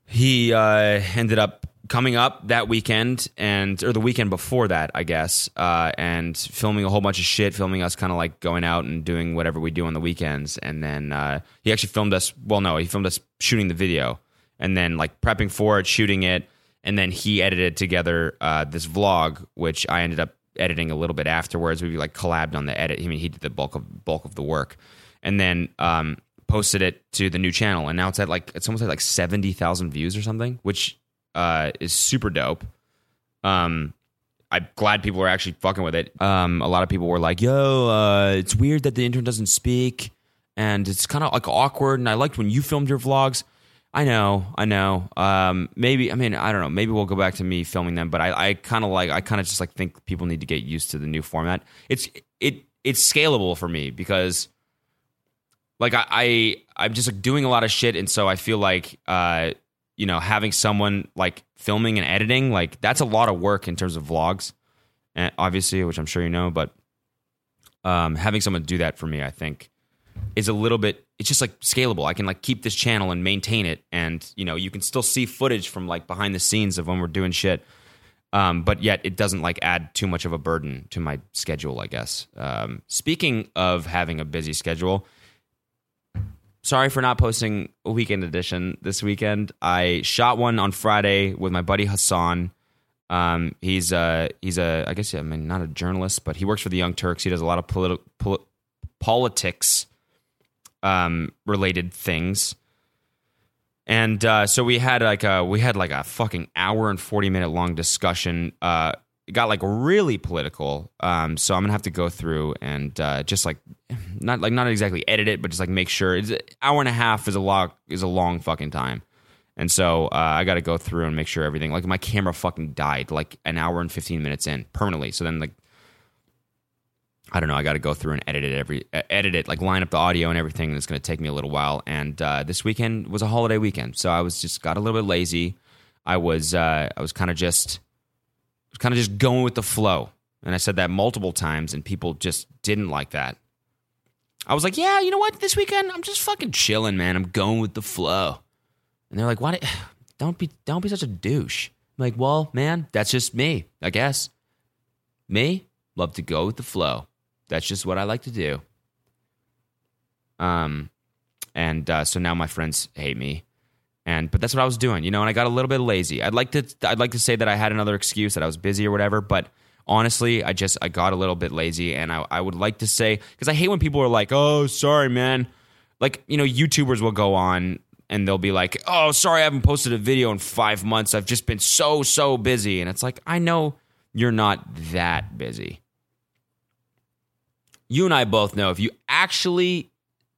he uh, ended up coming up that weekend and or the weekend before that, I guess, uh, and filming a whole bunch of shit, filming us kind of like going out and doing whatever we do on the weekends, and then uh, he actually filmed us. Well, no, he filmed us shooting the video, and then like prepping for it, shooting it, and then he edited together uh, this vlog, which I ended up editing a little bit afterwards. We like collabed on the edit. I mean, he did the bulk of bulk of the work, and then um, posted it to the new channel, and now it's at like it's almost at like seventy thousand views or something, which uh, is super dope. Um, I'm glad people are actually fucking with it. Um, a lot of people were like, "Yo, uh, it's weird that the intern doesn't speak, and it's kind of like awkward." And I liked when you filmed your vlogs. I know, I know. Um, maybe I mean I don't know. Maybe we'll go back to me filming them, but I, I kind of like I kind of just like think people need to get used to the new format. It's it it's scalable for me because like I, I I'm just like doing a lot of shit, and so I feel like uh, you know having someone like filming and editing like that's a lot of work in terms of vlogs, and obviously, which I'm sure you know, but um, having someone do that for me, I think, is a little bit. It's just like scalable. I can like keep this channel and maintain it, and you know you can still see footage from like behind the scenes of when we're doing shit. Um, but yet it doesn't like add too much of a burden to my schedule, I guess. Um, speaking of having a busy schedule, sorry for not posting a weekend edition this weekend. I shot one on Friday with my buddy Hassan. Um, he's a he's a I guess I mean not a journalist, but he works for the Young Turks. He does a lot of politi- pol- politics um, related things. And uh, so we had like a we had like a fucking hour and forty minute long discussion. Uh, it got like really political. Um, so I'm gonna have to go through and uh, just like not like not exactly edit it, but just like make sure it's hour and a half is a long is a long fucking time. And so uh, I got to go through and make sure everything like my camera fucking died like an hour and 15 minutes in permanently. So then like I don't know. I got to go through and edit it every edit it like line up the audio and everything. And it's to take me a little while. And uh, this weekend was a holiday weekend, so I was just got a little bit lazy. I was uh, I was kind of just kind of just going with the flow. And I said that multiple times, and people just didn't like that. I was like, yeah, you know what? This weekend I'm just fucking chilling, man. I'm going with the flow. And they're like, why? <sighs> Don't be don't be such a douche. I'm like, well, man, that's just me, I guess. Me, love to go with the flow. That's just what I like to do. Um, and uh, so now my friends hate me, and but that's what I was doing, you know. And I got a little bit lazy. I'd like to I'd like to say that I had another excuse that I was busy or whatever, but honestly, I just I got a little bit lazy, and I I would like to say because I hate when people are like, oh, sorry, man. Like you know, YouTubers will go on and they'll be like, oh, sorry, I haven't posted a video in five months. I've just been so so busy, and it's like I know you're not that busy you and I both know if you actually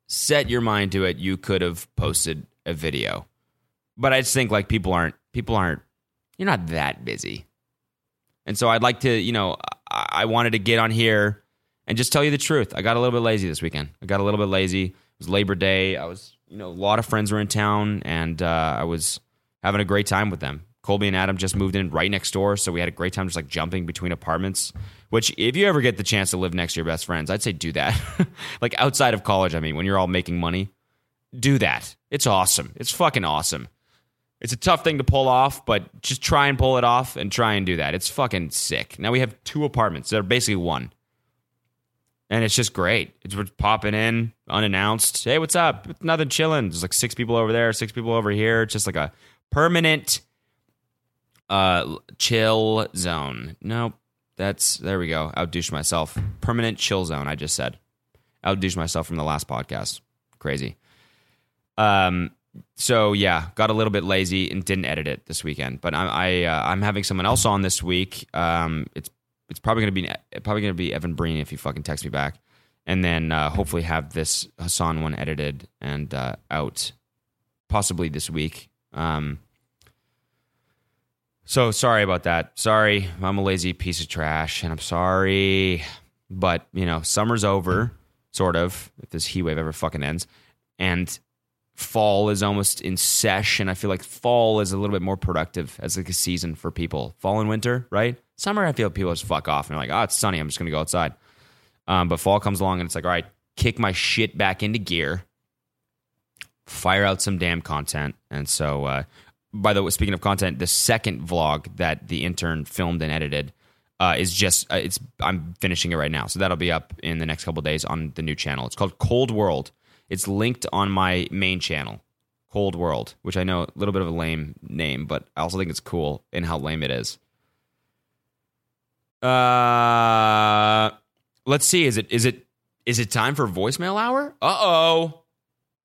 set your mind to it, you could have posted a video. But I just think like people aren't people aren't you're not that busy. And so I'd like to, you know, I, I wanted to get on here and just tell you the truth. I got a little bit lazy this weekend. I got a little bit lazy. It was Labor Day. I was, you know, a lot of friends were in town and uh, I was having a great time with them. Colby and Adam just moved in right next door, so we had a great time just like jumping between apartments. Which, if you ever get the chance to live next to your best friends, I'd say do that. <laughs> like outside of college, I mean, when you're all making money, do that. It's awesome. It's fucking awesome. It's a tough thing to pull off, but just try and pull it off and try and do that. It's fucking sick. Now we have two apartments. They're basically one. And it's just great. It's we're popping in unannounced. Hey, what's up? Nothing chilling. There's like six people over there, six people over here. It's just like a permanent uh chill zone. Nope. That's there we go. Outdouche myself. Permanent chill zone, I just said. Outdouche myself from the last podcast. Crazy. Um so yeah, got a little bit lazy and didn't edit it this weekend. But I, I uh, I'm having someone else on this week. Um, it's it's probably gonna be probably gonna be Evan Breen if you fucking text me back, and then uh, hopefully have this Hassan one edited and uh, out, possibly this week. Um, so sorry about that. Sorry, I'm a lazy piece of trash, and I'm sorry, but you know, summer's over, sort of. If this heat wave ever fucking ends, and fall is almost in and i feel like fall is a little bit more productive as like a season for people. Fall and winter right? Summer i feel people just fuck off and like oh it's sunny i'm just gonna go outside. Um, but fall comes along and it's like all right kick my shit back into gear fire out some damn content. And so uh, by the way speaking of content the second vlog that the intern filmed and edited uh, is just uh, it's i'm finishing it right now. So that'll be up in the next couple days on the new channel. It's called cold world it's linked on my main channel, Cold World, which I know a little bit of a lame name, but I also think it's cool in how lame it is. Uh, let's see. Is it is it is it time for voicemail hour? Uh oh.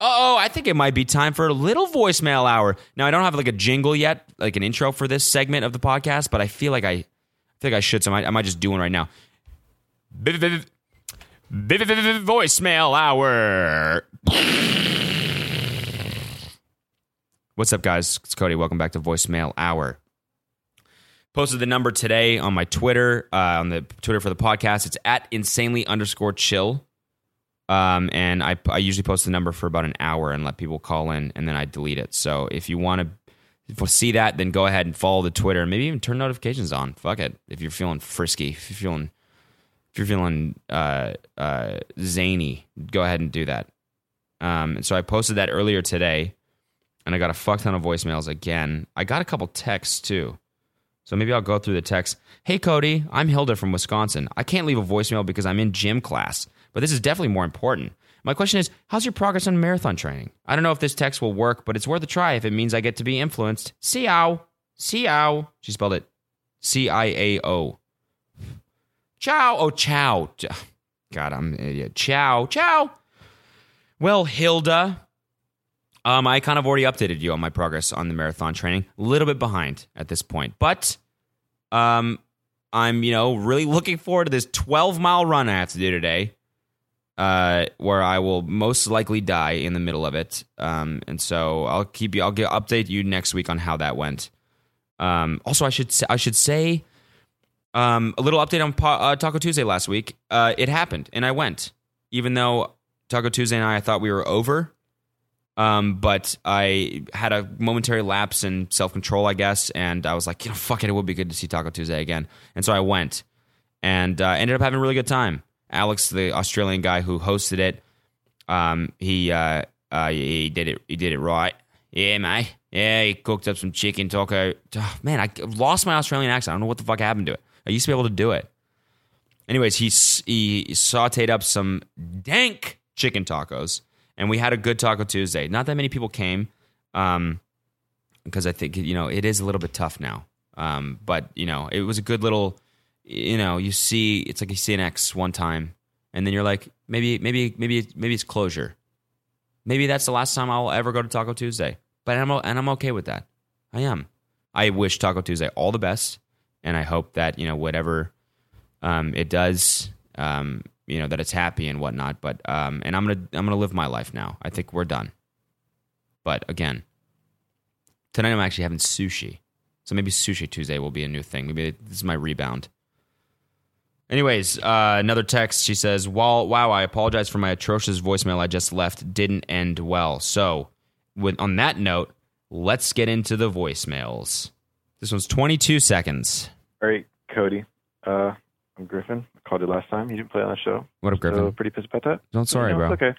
Uh oh, I think it might be time for a little voicemail hour. Now I don't have like a jingle yet, like an intro for this segment of the podcast, but I feel like I, I feel like I should. So I might, I might just do one right now. Voicemail hour. What's up, guys? It's Cody. Welcome back to Voicemail Hour. Posted the number today on my Twitter, uh, on the Twitter for the podcast. It's at insanely underscore chill. Um, and I, I usually post the number for about an hour and let people call in, and then I delete it. So if you want to see that, then go ahead and follow the Twitter, maybe even turn notifications on. Fuck it. If you're feeling frisky, if you're feeling if you're feeling uh, uh, zany, go ahead and do that. Um, and so I posted that earlier today, and I got a fuck ton of voicemails again. I got a couple texts too. So maybe I'll go through the text. Hey, Cody, I'm Hilda from Wisconsin. I can't leave a voicemail because I'm in gym class, but this is definitely more important. My question is, how's your progress on marathon training? I don't know if this text will work, but it's worth a try if it means I get to be influenced. Ciao. Ciao. She spelled it C I A O. Ciao. Oh, ciao. God, I'm an idiot. Ciao. Ciao. Well, Hilda, um, I kind of already updated you on my progress on the marathon training. A little bit behind at this point, but um, I'm you know really looking forward to this 12 mile run I have to do today, uh, where I will most likely die in the middle of it. Um, and so I'll keep you. I'll get update you next week on how that went. Um, also, I should I should say um, a little update on uh, Taco Tuesday last week. Uh, it happened, and I went, even though Taco Tuesday and I, I thought we were over. Um, but I had a momentary lapse in self control, I guess, and I was like, you know, fuck it, it would be good to see Taco Tuesday again. And so I went, and uh, ended up having a really good time. Alex, the Australian guy who hosted it, um, he uh, uh, he did it. He did it right. Yeah, mate. Yeah, he cooked up some chicken taco. Oh, man, I lost my Australian accent. I don't know what the fuck happened to it. I used to be able to do it. Anyways, he he sautéed up some dank chicken tacos, and we had a good Taco Tuesday. Not that many people came, um, because I think you know it is a little bit tough now. Um, but you know, it was a good little. You know, you see, it's like you see an ex one time, and then you're like, maybe, maybe, maybe, maybe it's closure. Maybe that's the last time I'll ever go to Taco Tuesday. But I'm and I'm okay with that. I am. I wish Taco Tuesday all the best and I hope that you know whatever um, it does, um, you know that it's happy and whatnot. But um, and I'm gonna I'm gonna live my life now. I think we're done. But again, tonight I'm actually having sushi, so maybe Sushi Tuesday will be a new thing. Maybe this is my rebound. Anyways, uh, another text. She says, "Wow, wow! I apologize for my atrocious voicemail I just left. Didn't end well. So, with on that note, let's get into the voicemails." This one's 22 seconds. All right, Cody. Uh, I'm Griffin. I called you last time. You didn't play on the show. What up, Griffin? So pretty pissed about that. Don't sorry, No, bro. Okay.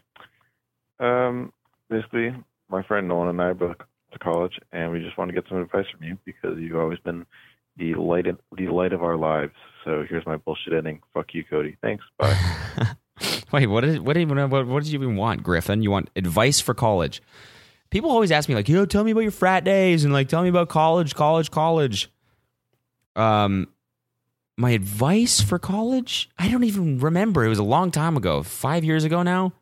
Um, basically, my friend Nolan and I are both to college, and we just want to get some advice from you because you've always been the light, of, the light of our lives. So here's my bullshit ending. Fuck you, Cody. Thanks. Bye. <laughs> Wait, what did what even what, what did you even want, Griffin? You want advice for college? People always ask me like, you know, tell me about your frat days and like tell me about college, college, college." Um my advice for college? I don't even remember. It was a long time ago. 5 years ago now.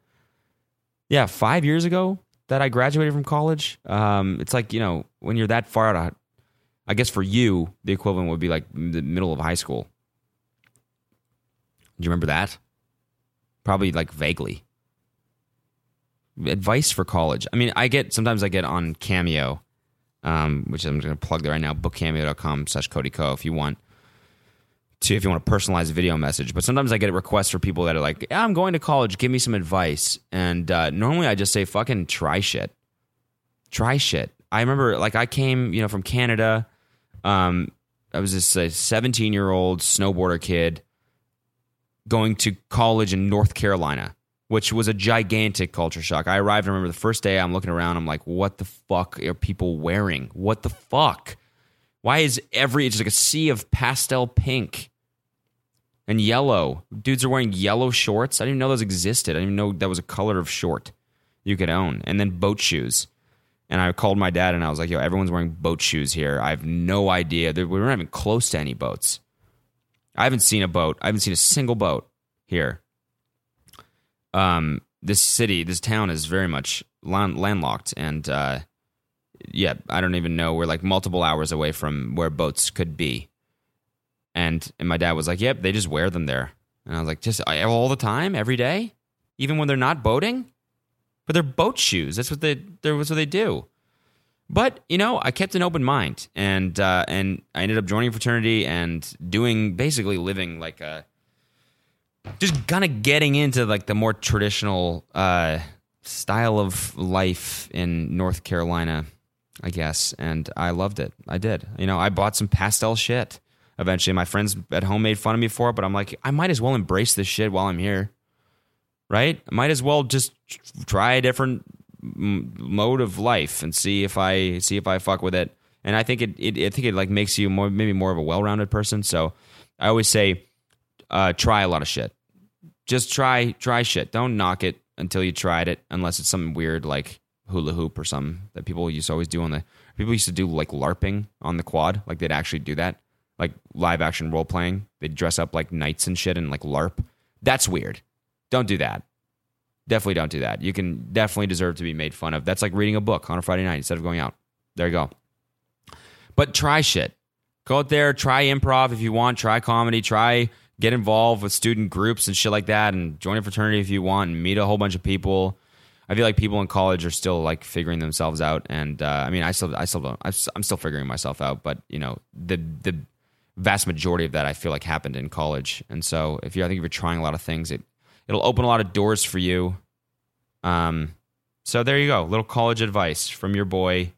Yeah, 5 years ago that I graduated from college. Um it's like, you know, when you're that far out I guess for you, the equivalent would be like the middle of high school. Do you remember that? Probably like vaguely. Advice for college. I mean, I get sometimes I get on Cameo, um, which I'm going to plug there right now. Bookcameo.com slash Cody Ko. If you want to, if you want to personalize a video message. But sometimes I get requests for people that are like, yeah, "I'm going to college. Give me some advice." And uh, normally I just say, "Fucking try shit." Try shit. I remember, like, I came, you know, from Canada. Um, I was this 17 year old snowboarder kid going to college in North Carolina, which was a gigantic culture shock. I arrived, I remember the first day, I'm looking around, I'm like, what the fuck are people wearing? What the fuck? Why is every, it's like a sea of pastel pink and yellow. Dudes are wearing yellow shorts. I didn't even know those existed. I didn't even know that was a color of short you could own. And then boat shoes. And I called my dad and I was like, yo, everyone's wearing boat shoes here. I have no idea. We weren't even close to any boats. I haven't seen a boat. I haven't seen a single boat here. Um, this city, this town is very much land- landlocked, and uh, yeah, I don't even know. We're like multiple hours away from where boats could be. And and my dad was like, "Yep, they just wear them there." And I was like, "Just uh, all the time, every day, even when they're not boating." But they're boat shoes. That's what they. That's what they do. But you know, I kept an open mind, and uh, and I ended up joining a fraternity and doing basically living like a just kind of getting into like the more traditional uh, style of life in North Carolina, I guess. And I loved it. I did. You know, I bought some pastel shit. Eventually, my friends at home made fun of me for it, but I'm like, I might as well embrace this shit while I'm here, right? I might as well just try a different mode of life and see if I see if I fuck with it. And I think it, it I think it like makes you more maybe more of a well-rounded person. So I always say, uh, try a lot of shit. Just try try shit. Don't knock it until you tried it, unless it's something weird like hula hoop or something that people used to always do on the people used to do like LARPing on the quad. Like they'd actually do that, like live action role playing. They'd dress up like knights and shit and like LARP. That's weird. Don't do that. Definitely don't do that. You can definitely deserve to be made fun of. That's like reading a book on a Friday night instead of going out. There you go. But try shit. Go out there, try improv if you want, try comedy, try get involved with student groups and shit like that, and join a fraternity if you want, and meet a whole bunch of people. I feel like people in college are still like figuring themselves out, and uh, I mean, I still, I still don't, I'm still figuring myself out. But you know, the the vast majority of that I feel like happened in college, and so if you, I think if you're trying a lot of things, it it'll open a lot of doors for you. Um, so there you go, little college advice from your boy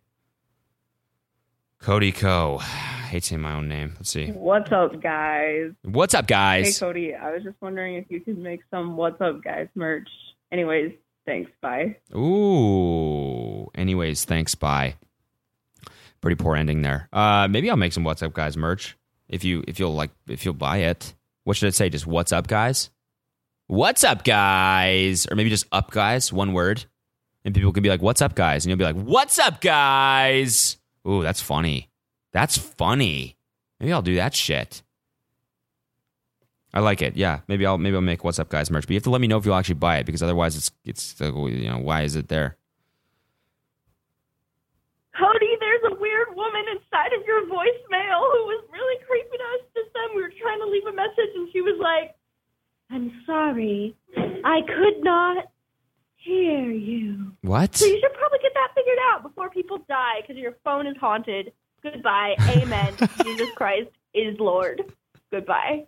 Cody Ko. I hate saying my own name. Let's see. What's up, guys? What's up, guys? Hey. Cody. I was just wondering if you could make some What's Up, guys merch. Anyways, thanks. Bye. Ooh. Anyways, thanks. Bye. Pretty poor ending there. Uh, maybe I'll make some What's Up Guys merch if you if you'll like if you'll buy it. What should I say? Just What's Up Guys? What's up, guys? Or maybe just up guys, one word. And people can be like, What's up, guys? And you'll be like, What's up, guys? Ooh, that's funny. That's funny. Maybe I'll do that shit. I like it. Yeah, maybe I'll maybe I'll make What's Up Guys merch, but you have to let me know if you'll actually buy it because otherwise it's it's uh, you know why is it there? Cody, there's a weird woman inside of your voicemail who was really creeping us just then. We were trying to leave a message and she was like, I'm sorry. I could not hear you. What? So you should probably get that figured out before people die because your phone is haunted. Goodbye. Amen. <laughs> Jesus Christ is Lord. Goodbye.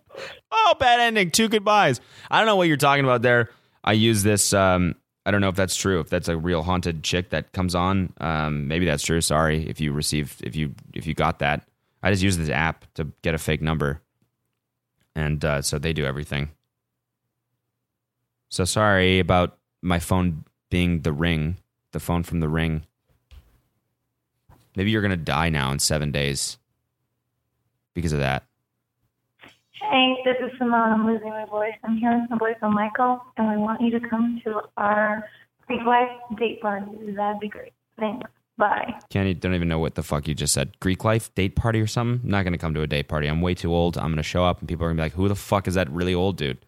Oh, bad ending. Two goodbyes. I don't know what you're talking about there. I use this. Um, I don't know if that's true. If that's a real haunted chick that comes on, um, maybe that's true. Sorry if you received if you if you got that. I just use this app to get a fake number, and uh, so they do everything. So sorry about my phone being the ring, the phone from the ring. Maybe you're gonna die now in seven days because of that. Hey, this is Simone. I'm losing my voice. I'm hearing the voice of Michael, and I want you to come to our Greek life date party. That'd be great. Thanks. Bye. Kenny, don't even know what the fuck you just said. Greek life date party or something? I'm not gonna come to a date party. I'm way too old. I'm gonna show up and people are gonna be like, "Who the fuck is that really old dude?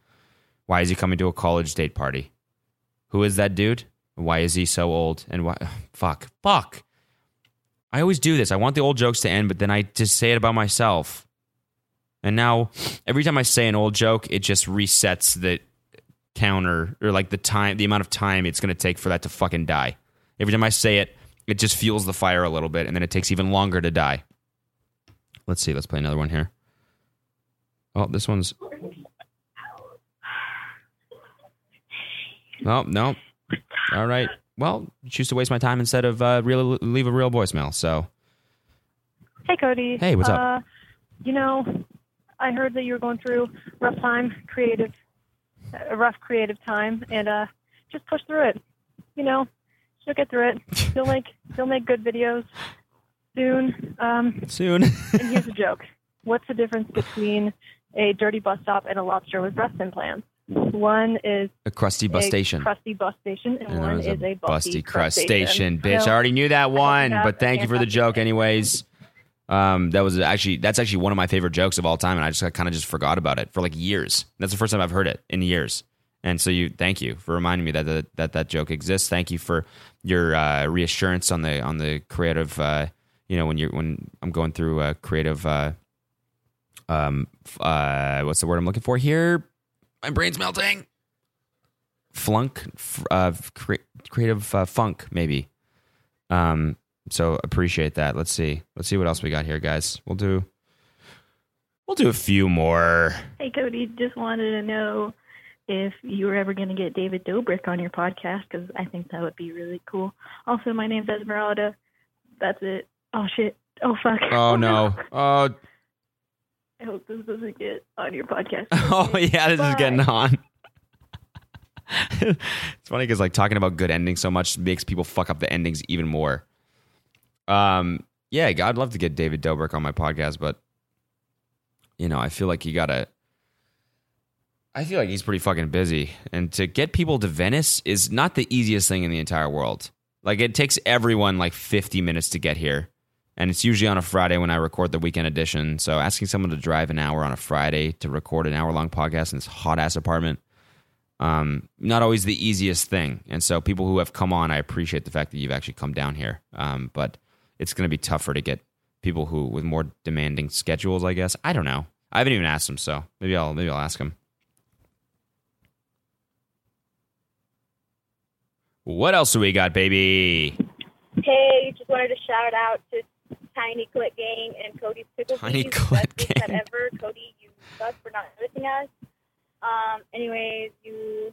Why is he coming to a college date party? Who is that dude? Why is he so old? And why? <sighs> Fuck, fuck. I always do this. I want the old jokes to end, but then I just say it about myself. And now, every time I say an old joke, it just resets the counter or like the time, the amount of time it's gonna take for that to fucking die. Every time I say it, it just fuels the fire a little bit, and then it takes even longer to die. Let's see. Let's play another one here. Oh, this one's. Oh no. All right. Well, choose to waste my time instead of uh, real, leave a real voicemail. So Hey, Cody. Hey, what's up? Uh, you know, I heard that you were going through rough time, creative, a rough creative time, and uh, just push through it. You know, you'll get through it. <laughs> You'll make you'll make good videos soon. Um, soon. and here's a joke: What's the difference between a dirty bus stop and a lobster with breast implants? One is a crusty bus a station. crusty bus station, and, And one is a, busty busty crustacean. Bitch, I already knew that one, but thank you for the joke, anyways. Um, that was actually that's actually one of my favorite jokes of all time, and I just kind of just forgot about it for like years. That's the first time I've heard it in years, and so you thank you for reminding me that that that, that joke exists. Thank you for your uh, reassurance on the on the creative. Uh, you know when you're when I'm going through a creative. Uh, um, uh, what's the word I'm looking for here? My brain's melting flunk f- uh, cre- creative uh, funk maybe um so appreciate that let's see let's see what else we got here guys we'll do we'll do a few more Hey, Cody, just wanted to know if you were ever going to get David Dobrik on your podcast because I think that would be really cool. Also, my name's Esmeralda. That's it. Oh, shit. Oh, fuck. oh no <laughs> oh I hope this doesn't get on your podcast. <laughs> oh yeah this is getting on <laughs> it's funny because like talking about good endings so much makes people fuck up the endings even more um yeah i'd love to get david dobrik on my podcast but you know i feel like you gotta I feel like he's pretty fucking busy. And to get people to Venice is not the easiest thing in the entire world. Like it takes everyone like 50 minutes to get here. And it's usually on a Friday when I record the weekend edition. So asking someone to drive an hour on a Friday to record an hour long podcast in this hot ass apartment, um, not always the easiest thing. And so people who have come on, I appreciate the fact that you've actually come down here. Um, but it's going to be tougher to get people who with more demanding schedules. I guess I don't know. I haven't even asked them, so maybe I'll maybe I'll ask him. What else do we got, baby? Hey, just wanted to shout out to Tiny Clit Gang and Cody's Pickle Tiny Beans. Clit Gang. that ever. Cody, you suck for not noticing us. Um. Anyways, you.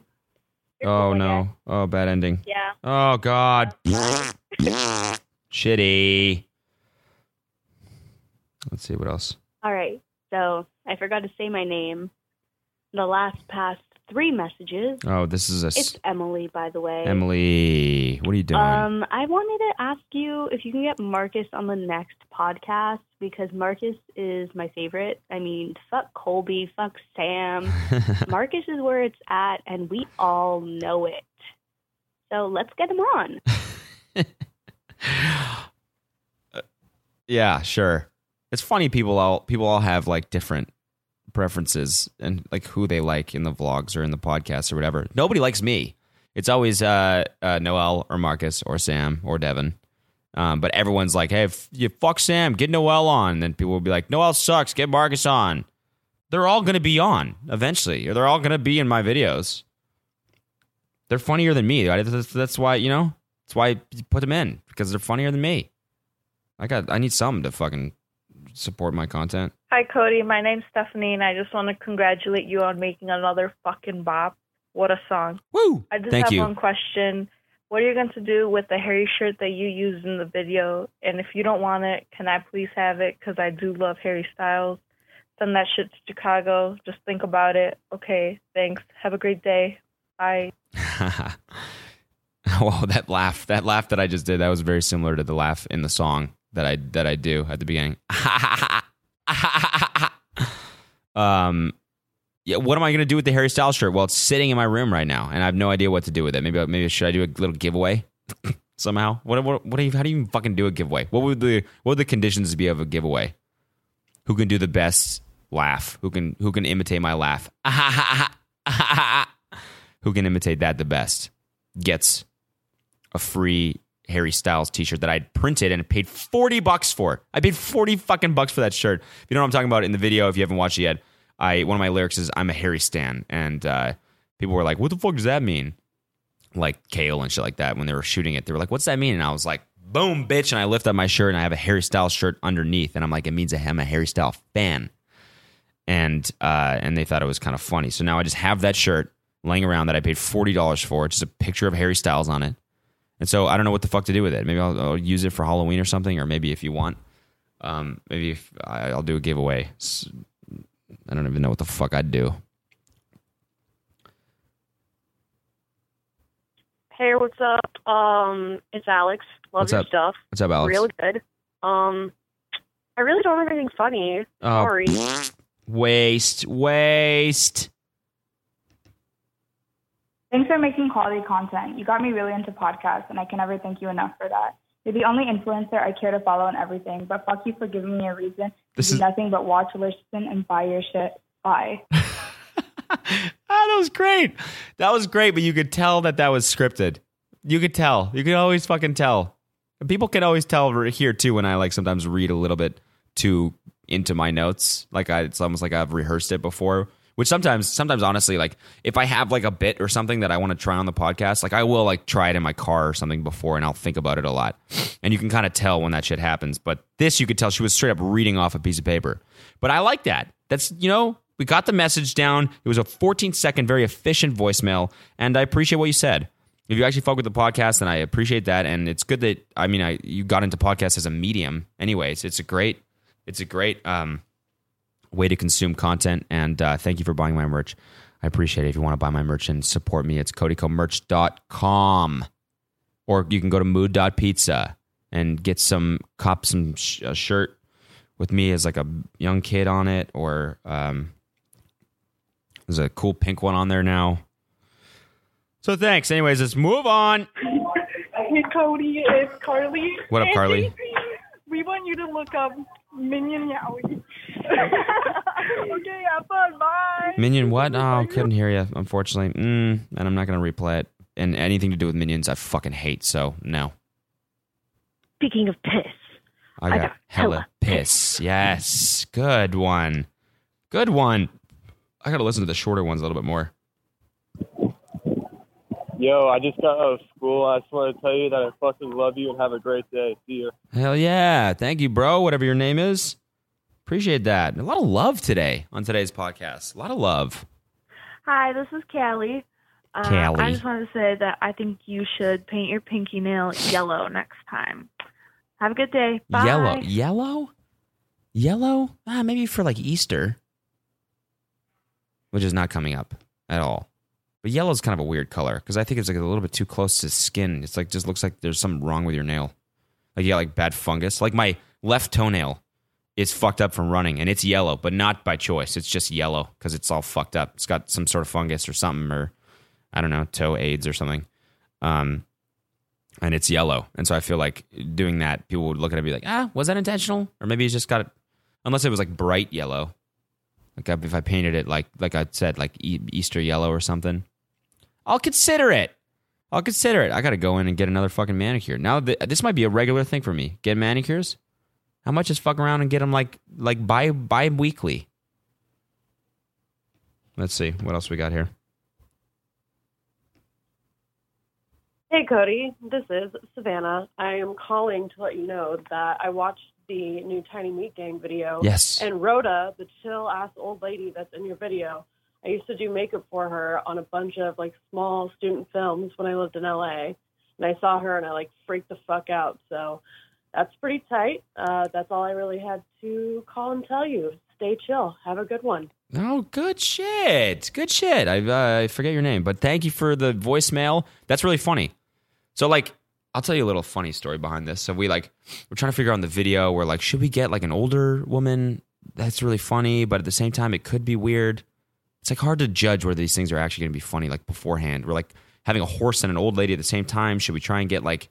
Oh cool, no! Oh, bad ending. Yeah. Oh god. <laughs> Shitty. Let's see what else. All right. So I forgot to say my name. The last past three messages. Oh, this is a It's Emily, by the way. Emily. What are you doing? Um, I wanted to ask you if you can get Marcus on the next podcast because Marcus is my favorite. I mean, fuck Colby, fuck Sam. <laughs> Marcus is where it's at, and we all know it. So let's get him on. <laughs> yeah, sure. It's funny people all people all have like different preferences and like who they like in the vlogs or in the podcasts or whatever. Nobody likes me. It's always uh, uh, Noel or Marcus or Sam or Devin. Um, but everyone's like, "Hey, f- you fuck Sam, get Noel on." And then people will be like, "Noel sucks, get Marcus on." They're all going to be on eventually, or they're all going to be in my videos. They're funnier than me. That's, why you know. That's why you put them in because they're funnier than me. I got. I need some to fucking support my content. Hi, Cody. My name's Stephanie, and I just want to congratulate you on making another fucking bop. What a song. Woo! I just Thank have you. one question. what are you going to do with the hairy shirt that you used in the video? And if you don't want it, can I please have it? Because I do love Harry Styles. Send that shit to Chicago. Just think about it. Okay, thanks. Have a great day. Bye. <laughs> Wow, that laugh, that laugh that I just did, that was very similar to the laugh in the song that I that I do at the beginning. <laughs> <laughs> um, yeah, what am I going to do with the Harry Styles shirt? Well, it's sitting in my room right now, and I have no idea what to do with it. Maybe maybe should I do a little giveaway <laughs> somehow? What what what do you, how do you fucking do a giveaway? What would the what would the conditions be of a giveaway? Who can do the best laugh? Who can who can imitate my laugh? <laughs> who can imitate that the best gets a free Harry Styles t-shirt that I'd printed and paid 40 bucks for. I paid 40 fucking bucks for that shirt. If you know what I'm talking about in the video, if you haven't watched it yet, I one of my lyrics is I'm a Harry Stan. And uh, people were like, what the fuck does that mean? Like Kale and shit like that. When they were shooting it, they were like, what's that mean? And I was like, boom, bitch. And I lift up my shirt and I have a Harry Styles shirt underneath. And I'm like, it means I'm a Harry Styles fan. And uh, and they thought it was kind of funny. So now I just have that shirt laying around that I paid $40 for. Just a picture of Harry Styles on it. And so I don't know what the fuck to do with it. Maybe I'll, I'll use it for Halloween or something, or maybe if you want, um, maybe if I, I'll do a giveaway. I don't even know what the fuck I'd do. Hey, what's up? Um, it's Alex. Love What's your up? stuff. What's up, Alex? Real good. Um, I really don't have anything funny. Oh, Sorry. Waste, waste. Thanks for making quality content. You got me really into podcasts, and I can never thank you enough for that. You're the only influencer I care to follow and everything, but fuck you for giving me a reason This to is- do nothing but watch, listen, and buy your shit. Bye. <laughs> Ah, that was great. That was great, but you could tell that that was scripted. You could tell. You could always fucking tell. And People can always tell here too when I like sometimes read a little bit too into my notes. Like I, it's almost like I've rehearsed it before. Which sometimes, sometimes honestly, like if I have like a bit or something that I want to try on the podcast, like I will like try it in my car or something before, and I'll think about it a lot. And you can kind of tell when that shit happens. But this, you could tell she was straight up reading off a piece of paper. But I like that. That's you know, we got the message down. It was a 14 second, very efficient voicemail, and I appreciate what you said. If you actually fuck with the podcast, then I appreciate that, and it's good that I mean, I you got into podcasts as a medium. Anyways, it's a great, it's a great um, way to consume content, and uh, thank you for buying my merch. I appreciate it. If you want to buy my merch and support me, it's codykomerch.com. Or you can go to mood.pizza and get some, cop some sh- a shirt with me as like a young kid on it, or um, there's a cool pink one on there now. So thanks. Anyways, let's move on. Hey, Cody, it's Carly. What up, Carly? We want you to look up Minion Yowie. <laughs> okay, have fun. Bye. Minion, what? Oh, couldn't hear you, unfortunately. Mm, and I'm not going to replay it. And anything to do with minions, I fucking hate. So no, Speaking of piss, I I got, got hella hella piss. Yes, good one, good one. I got to listen to the shorter ones a little bit more. Yo, I just got out of school. I just want to tell you that I fucking love you and have a great day. See you. Hell yeah, thank you, bro. Whatever your name is, appreciate that. A lot of love today on today's podcast. A lot of love. Hi, this is Callie. Uh, Callie. I just wanted to say that I think you should paint your pinky nail yellow next time. Have a good day. Bye. Yellow, yellow, yellow. Ah, maybe for like Easter, which is not coming up at all. But yellow is kind of a weird color because I think it's like a little bit too close to skin. It's like just looks like there's something wrong with your nail. Like you got like bad fungus. Like my left toenail is fucked up from running and it's yellow, but not by choice. It's just yellow because it's all fucked up. It's got some sort of fungus or something, or I don't know, toe AIDS or something. Um, and it's yellow. And so I feel like doing that, people would look at it and be like, ah, was that intentional? Or maybe it's just got it, unless it was like bright yellow. Like if I painted it like like I said, like Easter yellow or something, I'll consider it. I'll consider it. I got to go in and get another fucking manicure. Now th- this might be a regular thing for me. Get manicures. How much is fuck around and get them like like bi bi weekly? Let's see what else we got here. Hey, Cody. This is Savannah. I am calling to let you know that I watched the new Tiny Meat Gang video. Yes. And Rhoda, the chill ass old lady that's in your video, I used to do makeup for her on a bunch of like small student films when I lived in LA. and I saw her and I like freaked the fuck out. So that's pretty tight. Uh, that's all I really had to call and tell you. Stay chill. Have a good one. Oh, good shit. Good shit. I, uh, I forget your name, but thank you for the voicemail. That's really funny. So, like, I'll tell you a little funny story behind this. So, we like, we're trying to figure out on the video, we're like, should we get like an older woman? That's really funny, but at the same time, it could be weird. It's like hard to judge whether these things are actually going to be funny, like beforehand. We're like having a horse and an old lady at the same time. Should we try and get like,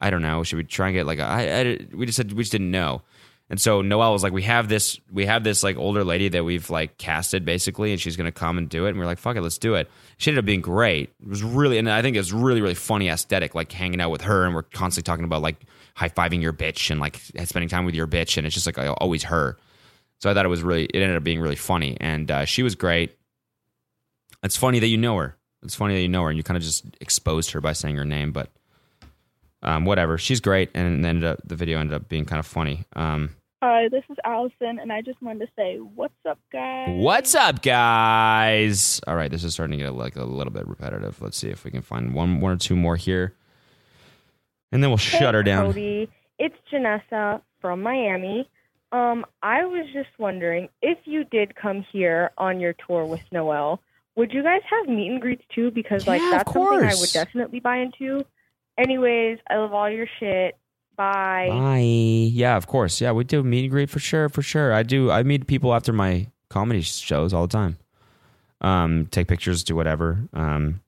I don't know, should we try and get like, a, I, I, we just said, we just didn't know. And so Noel was like, we have this, we have this like older lady that we've like casted basically, and she's to come and do it. And we're like, fuck it, let's do it. She ended up being great. It was really, and I think it was really, really funny aesthetic, like hanging out with her, and we're constantly talking about like high fiving your bitch and like spending time with your bitch, and it's just like always her. So I thought it was really, it ended up being really funny, and uh, she was great. It's funny that you know her. It's funny that you know her, and you kind of just exposed her by saying her name, but um, whatever. She's great, and ended up the video ended up being kind of funny. Um, Hi, this is Allison, and I just wanted to say, what's up, guys? What's up, guys? All right, this is starting to get like a little bit repetitive. Let's see if we can find one, one or two more here, and then we'll shut her down. Cody, it's Janessa from Miami. Um, I was just wondering if you did come here on your tour with Noel, would you guys have meet and greets too? Because like Yeah, that's something I would definitely buy into. Anyways, I love all your shit. Bye. Bye. Yeah, of course. Yeah, we do meet and greet for sure, for sure. I do. I meet people after my comedy shows all the time. Um, take pictures, do whatever. Um,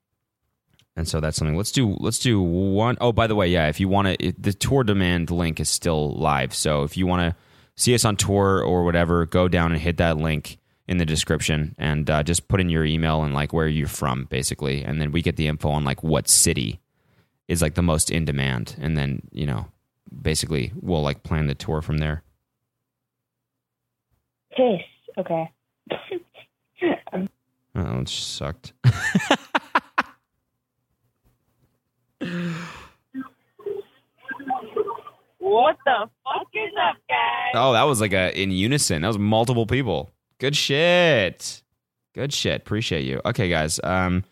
and so that's something. Let's do. Let's do one oh by the way, yeah. If you want to, the tour demand link is still live. So if you want to see us on tour or whatever, go down and hit that link in the description and uh, just put in your email and like where you're from, basically, and then we get the info on like what city is like the most in demand, and then you know basically we'll like plan the tour from there. Piss. Okay. <laughs> Oh, it sucked. <laughs> What the fuck is up, guys? Oh, that was like a in unison. That was multiple people. Good shit. Good shit. Appreciate you. Okay, guys. Um,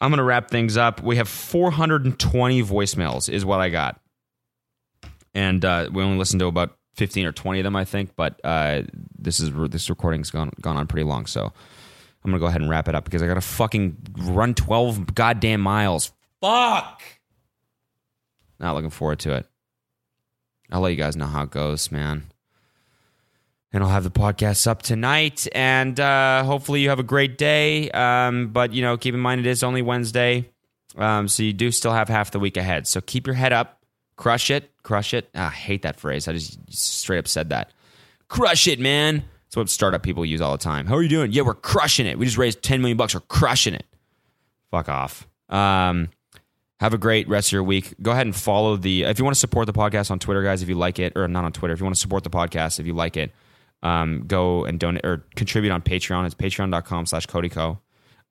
I'm gonna wrap things up. We have 420 voicemails, is what I got, and uh, we only listened to about 15 or 20 of them, I think. But uh, this is this recording's gone gone on pretty long, so I'm gonna go ahead and wrap it up because I gotta fucking run 12 goddamn miles. Fuck. Not looking forward to it. I'll let you guys know how it goes, man. And I'll have the podcast up tonight, and uh, hopefully you have a great day. Um, but you know, keep in mind it is only Wednesday, um, so you do still have half the week ahead. So keep your head up, crush it, crush it. Ah, I hate that phrase. I just straight up said that. Crush it, man. That's what startup people use all the time. How are you doing? Yeah, we're crushing it. We just raised ten million bucks. We're crushing it. Fuck off. Um, have a great rest of your week. Go ahead and follow the. If you want to support the podcast on Twitter, guys, if you like it, or not on Twitter, if you want to support the podcast, if you like it, um, go and donate or contribute on Patreon. It's patreon.com slash CodyKo.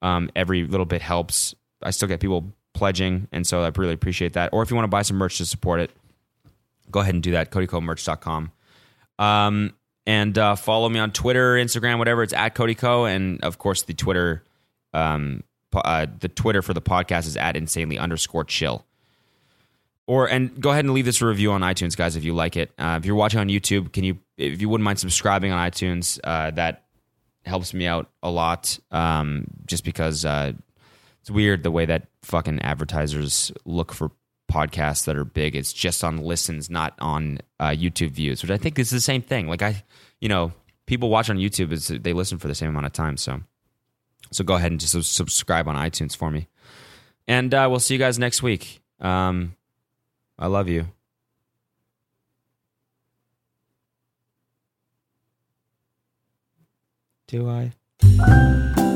Um, every little bit helps. I still get people pledging, and so I really appreciate that. Or if you want to buy some merch to support it, go ahead and do that. codykomerch.com. Um, and uh, follow me on Twitter, Instagram, whatever. It's at CodyKo, and of course the Twitter, um, uh, the Twitter for the podcast is at insanely underscore chill. Or and go ahead and leave this review on iTunes, guys, if you like it. Uh, if you're watching on YouTube, can you, if you wouldn't mind subscribing on iTunes, uh, that helps me out a lot. Um, just because uh, it's weird the way that fucking advertisers look for podcasts that are big. It's just on listens, not on uh, YouTube views, which I think is the same thing. Like I, you know, people watch on YouTube is they listen for the same amount of time. So, so go ahead and just subscribe on iTunes for me, and uh, we'll see you guys next week. Um, I love you. Do I?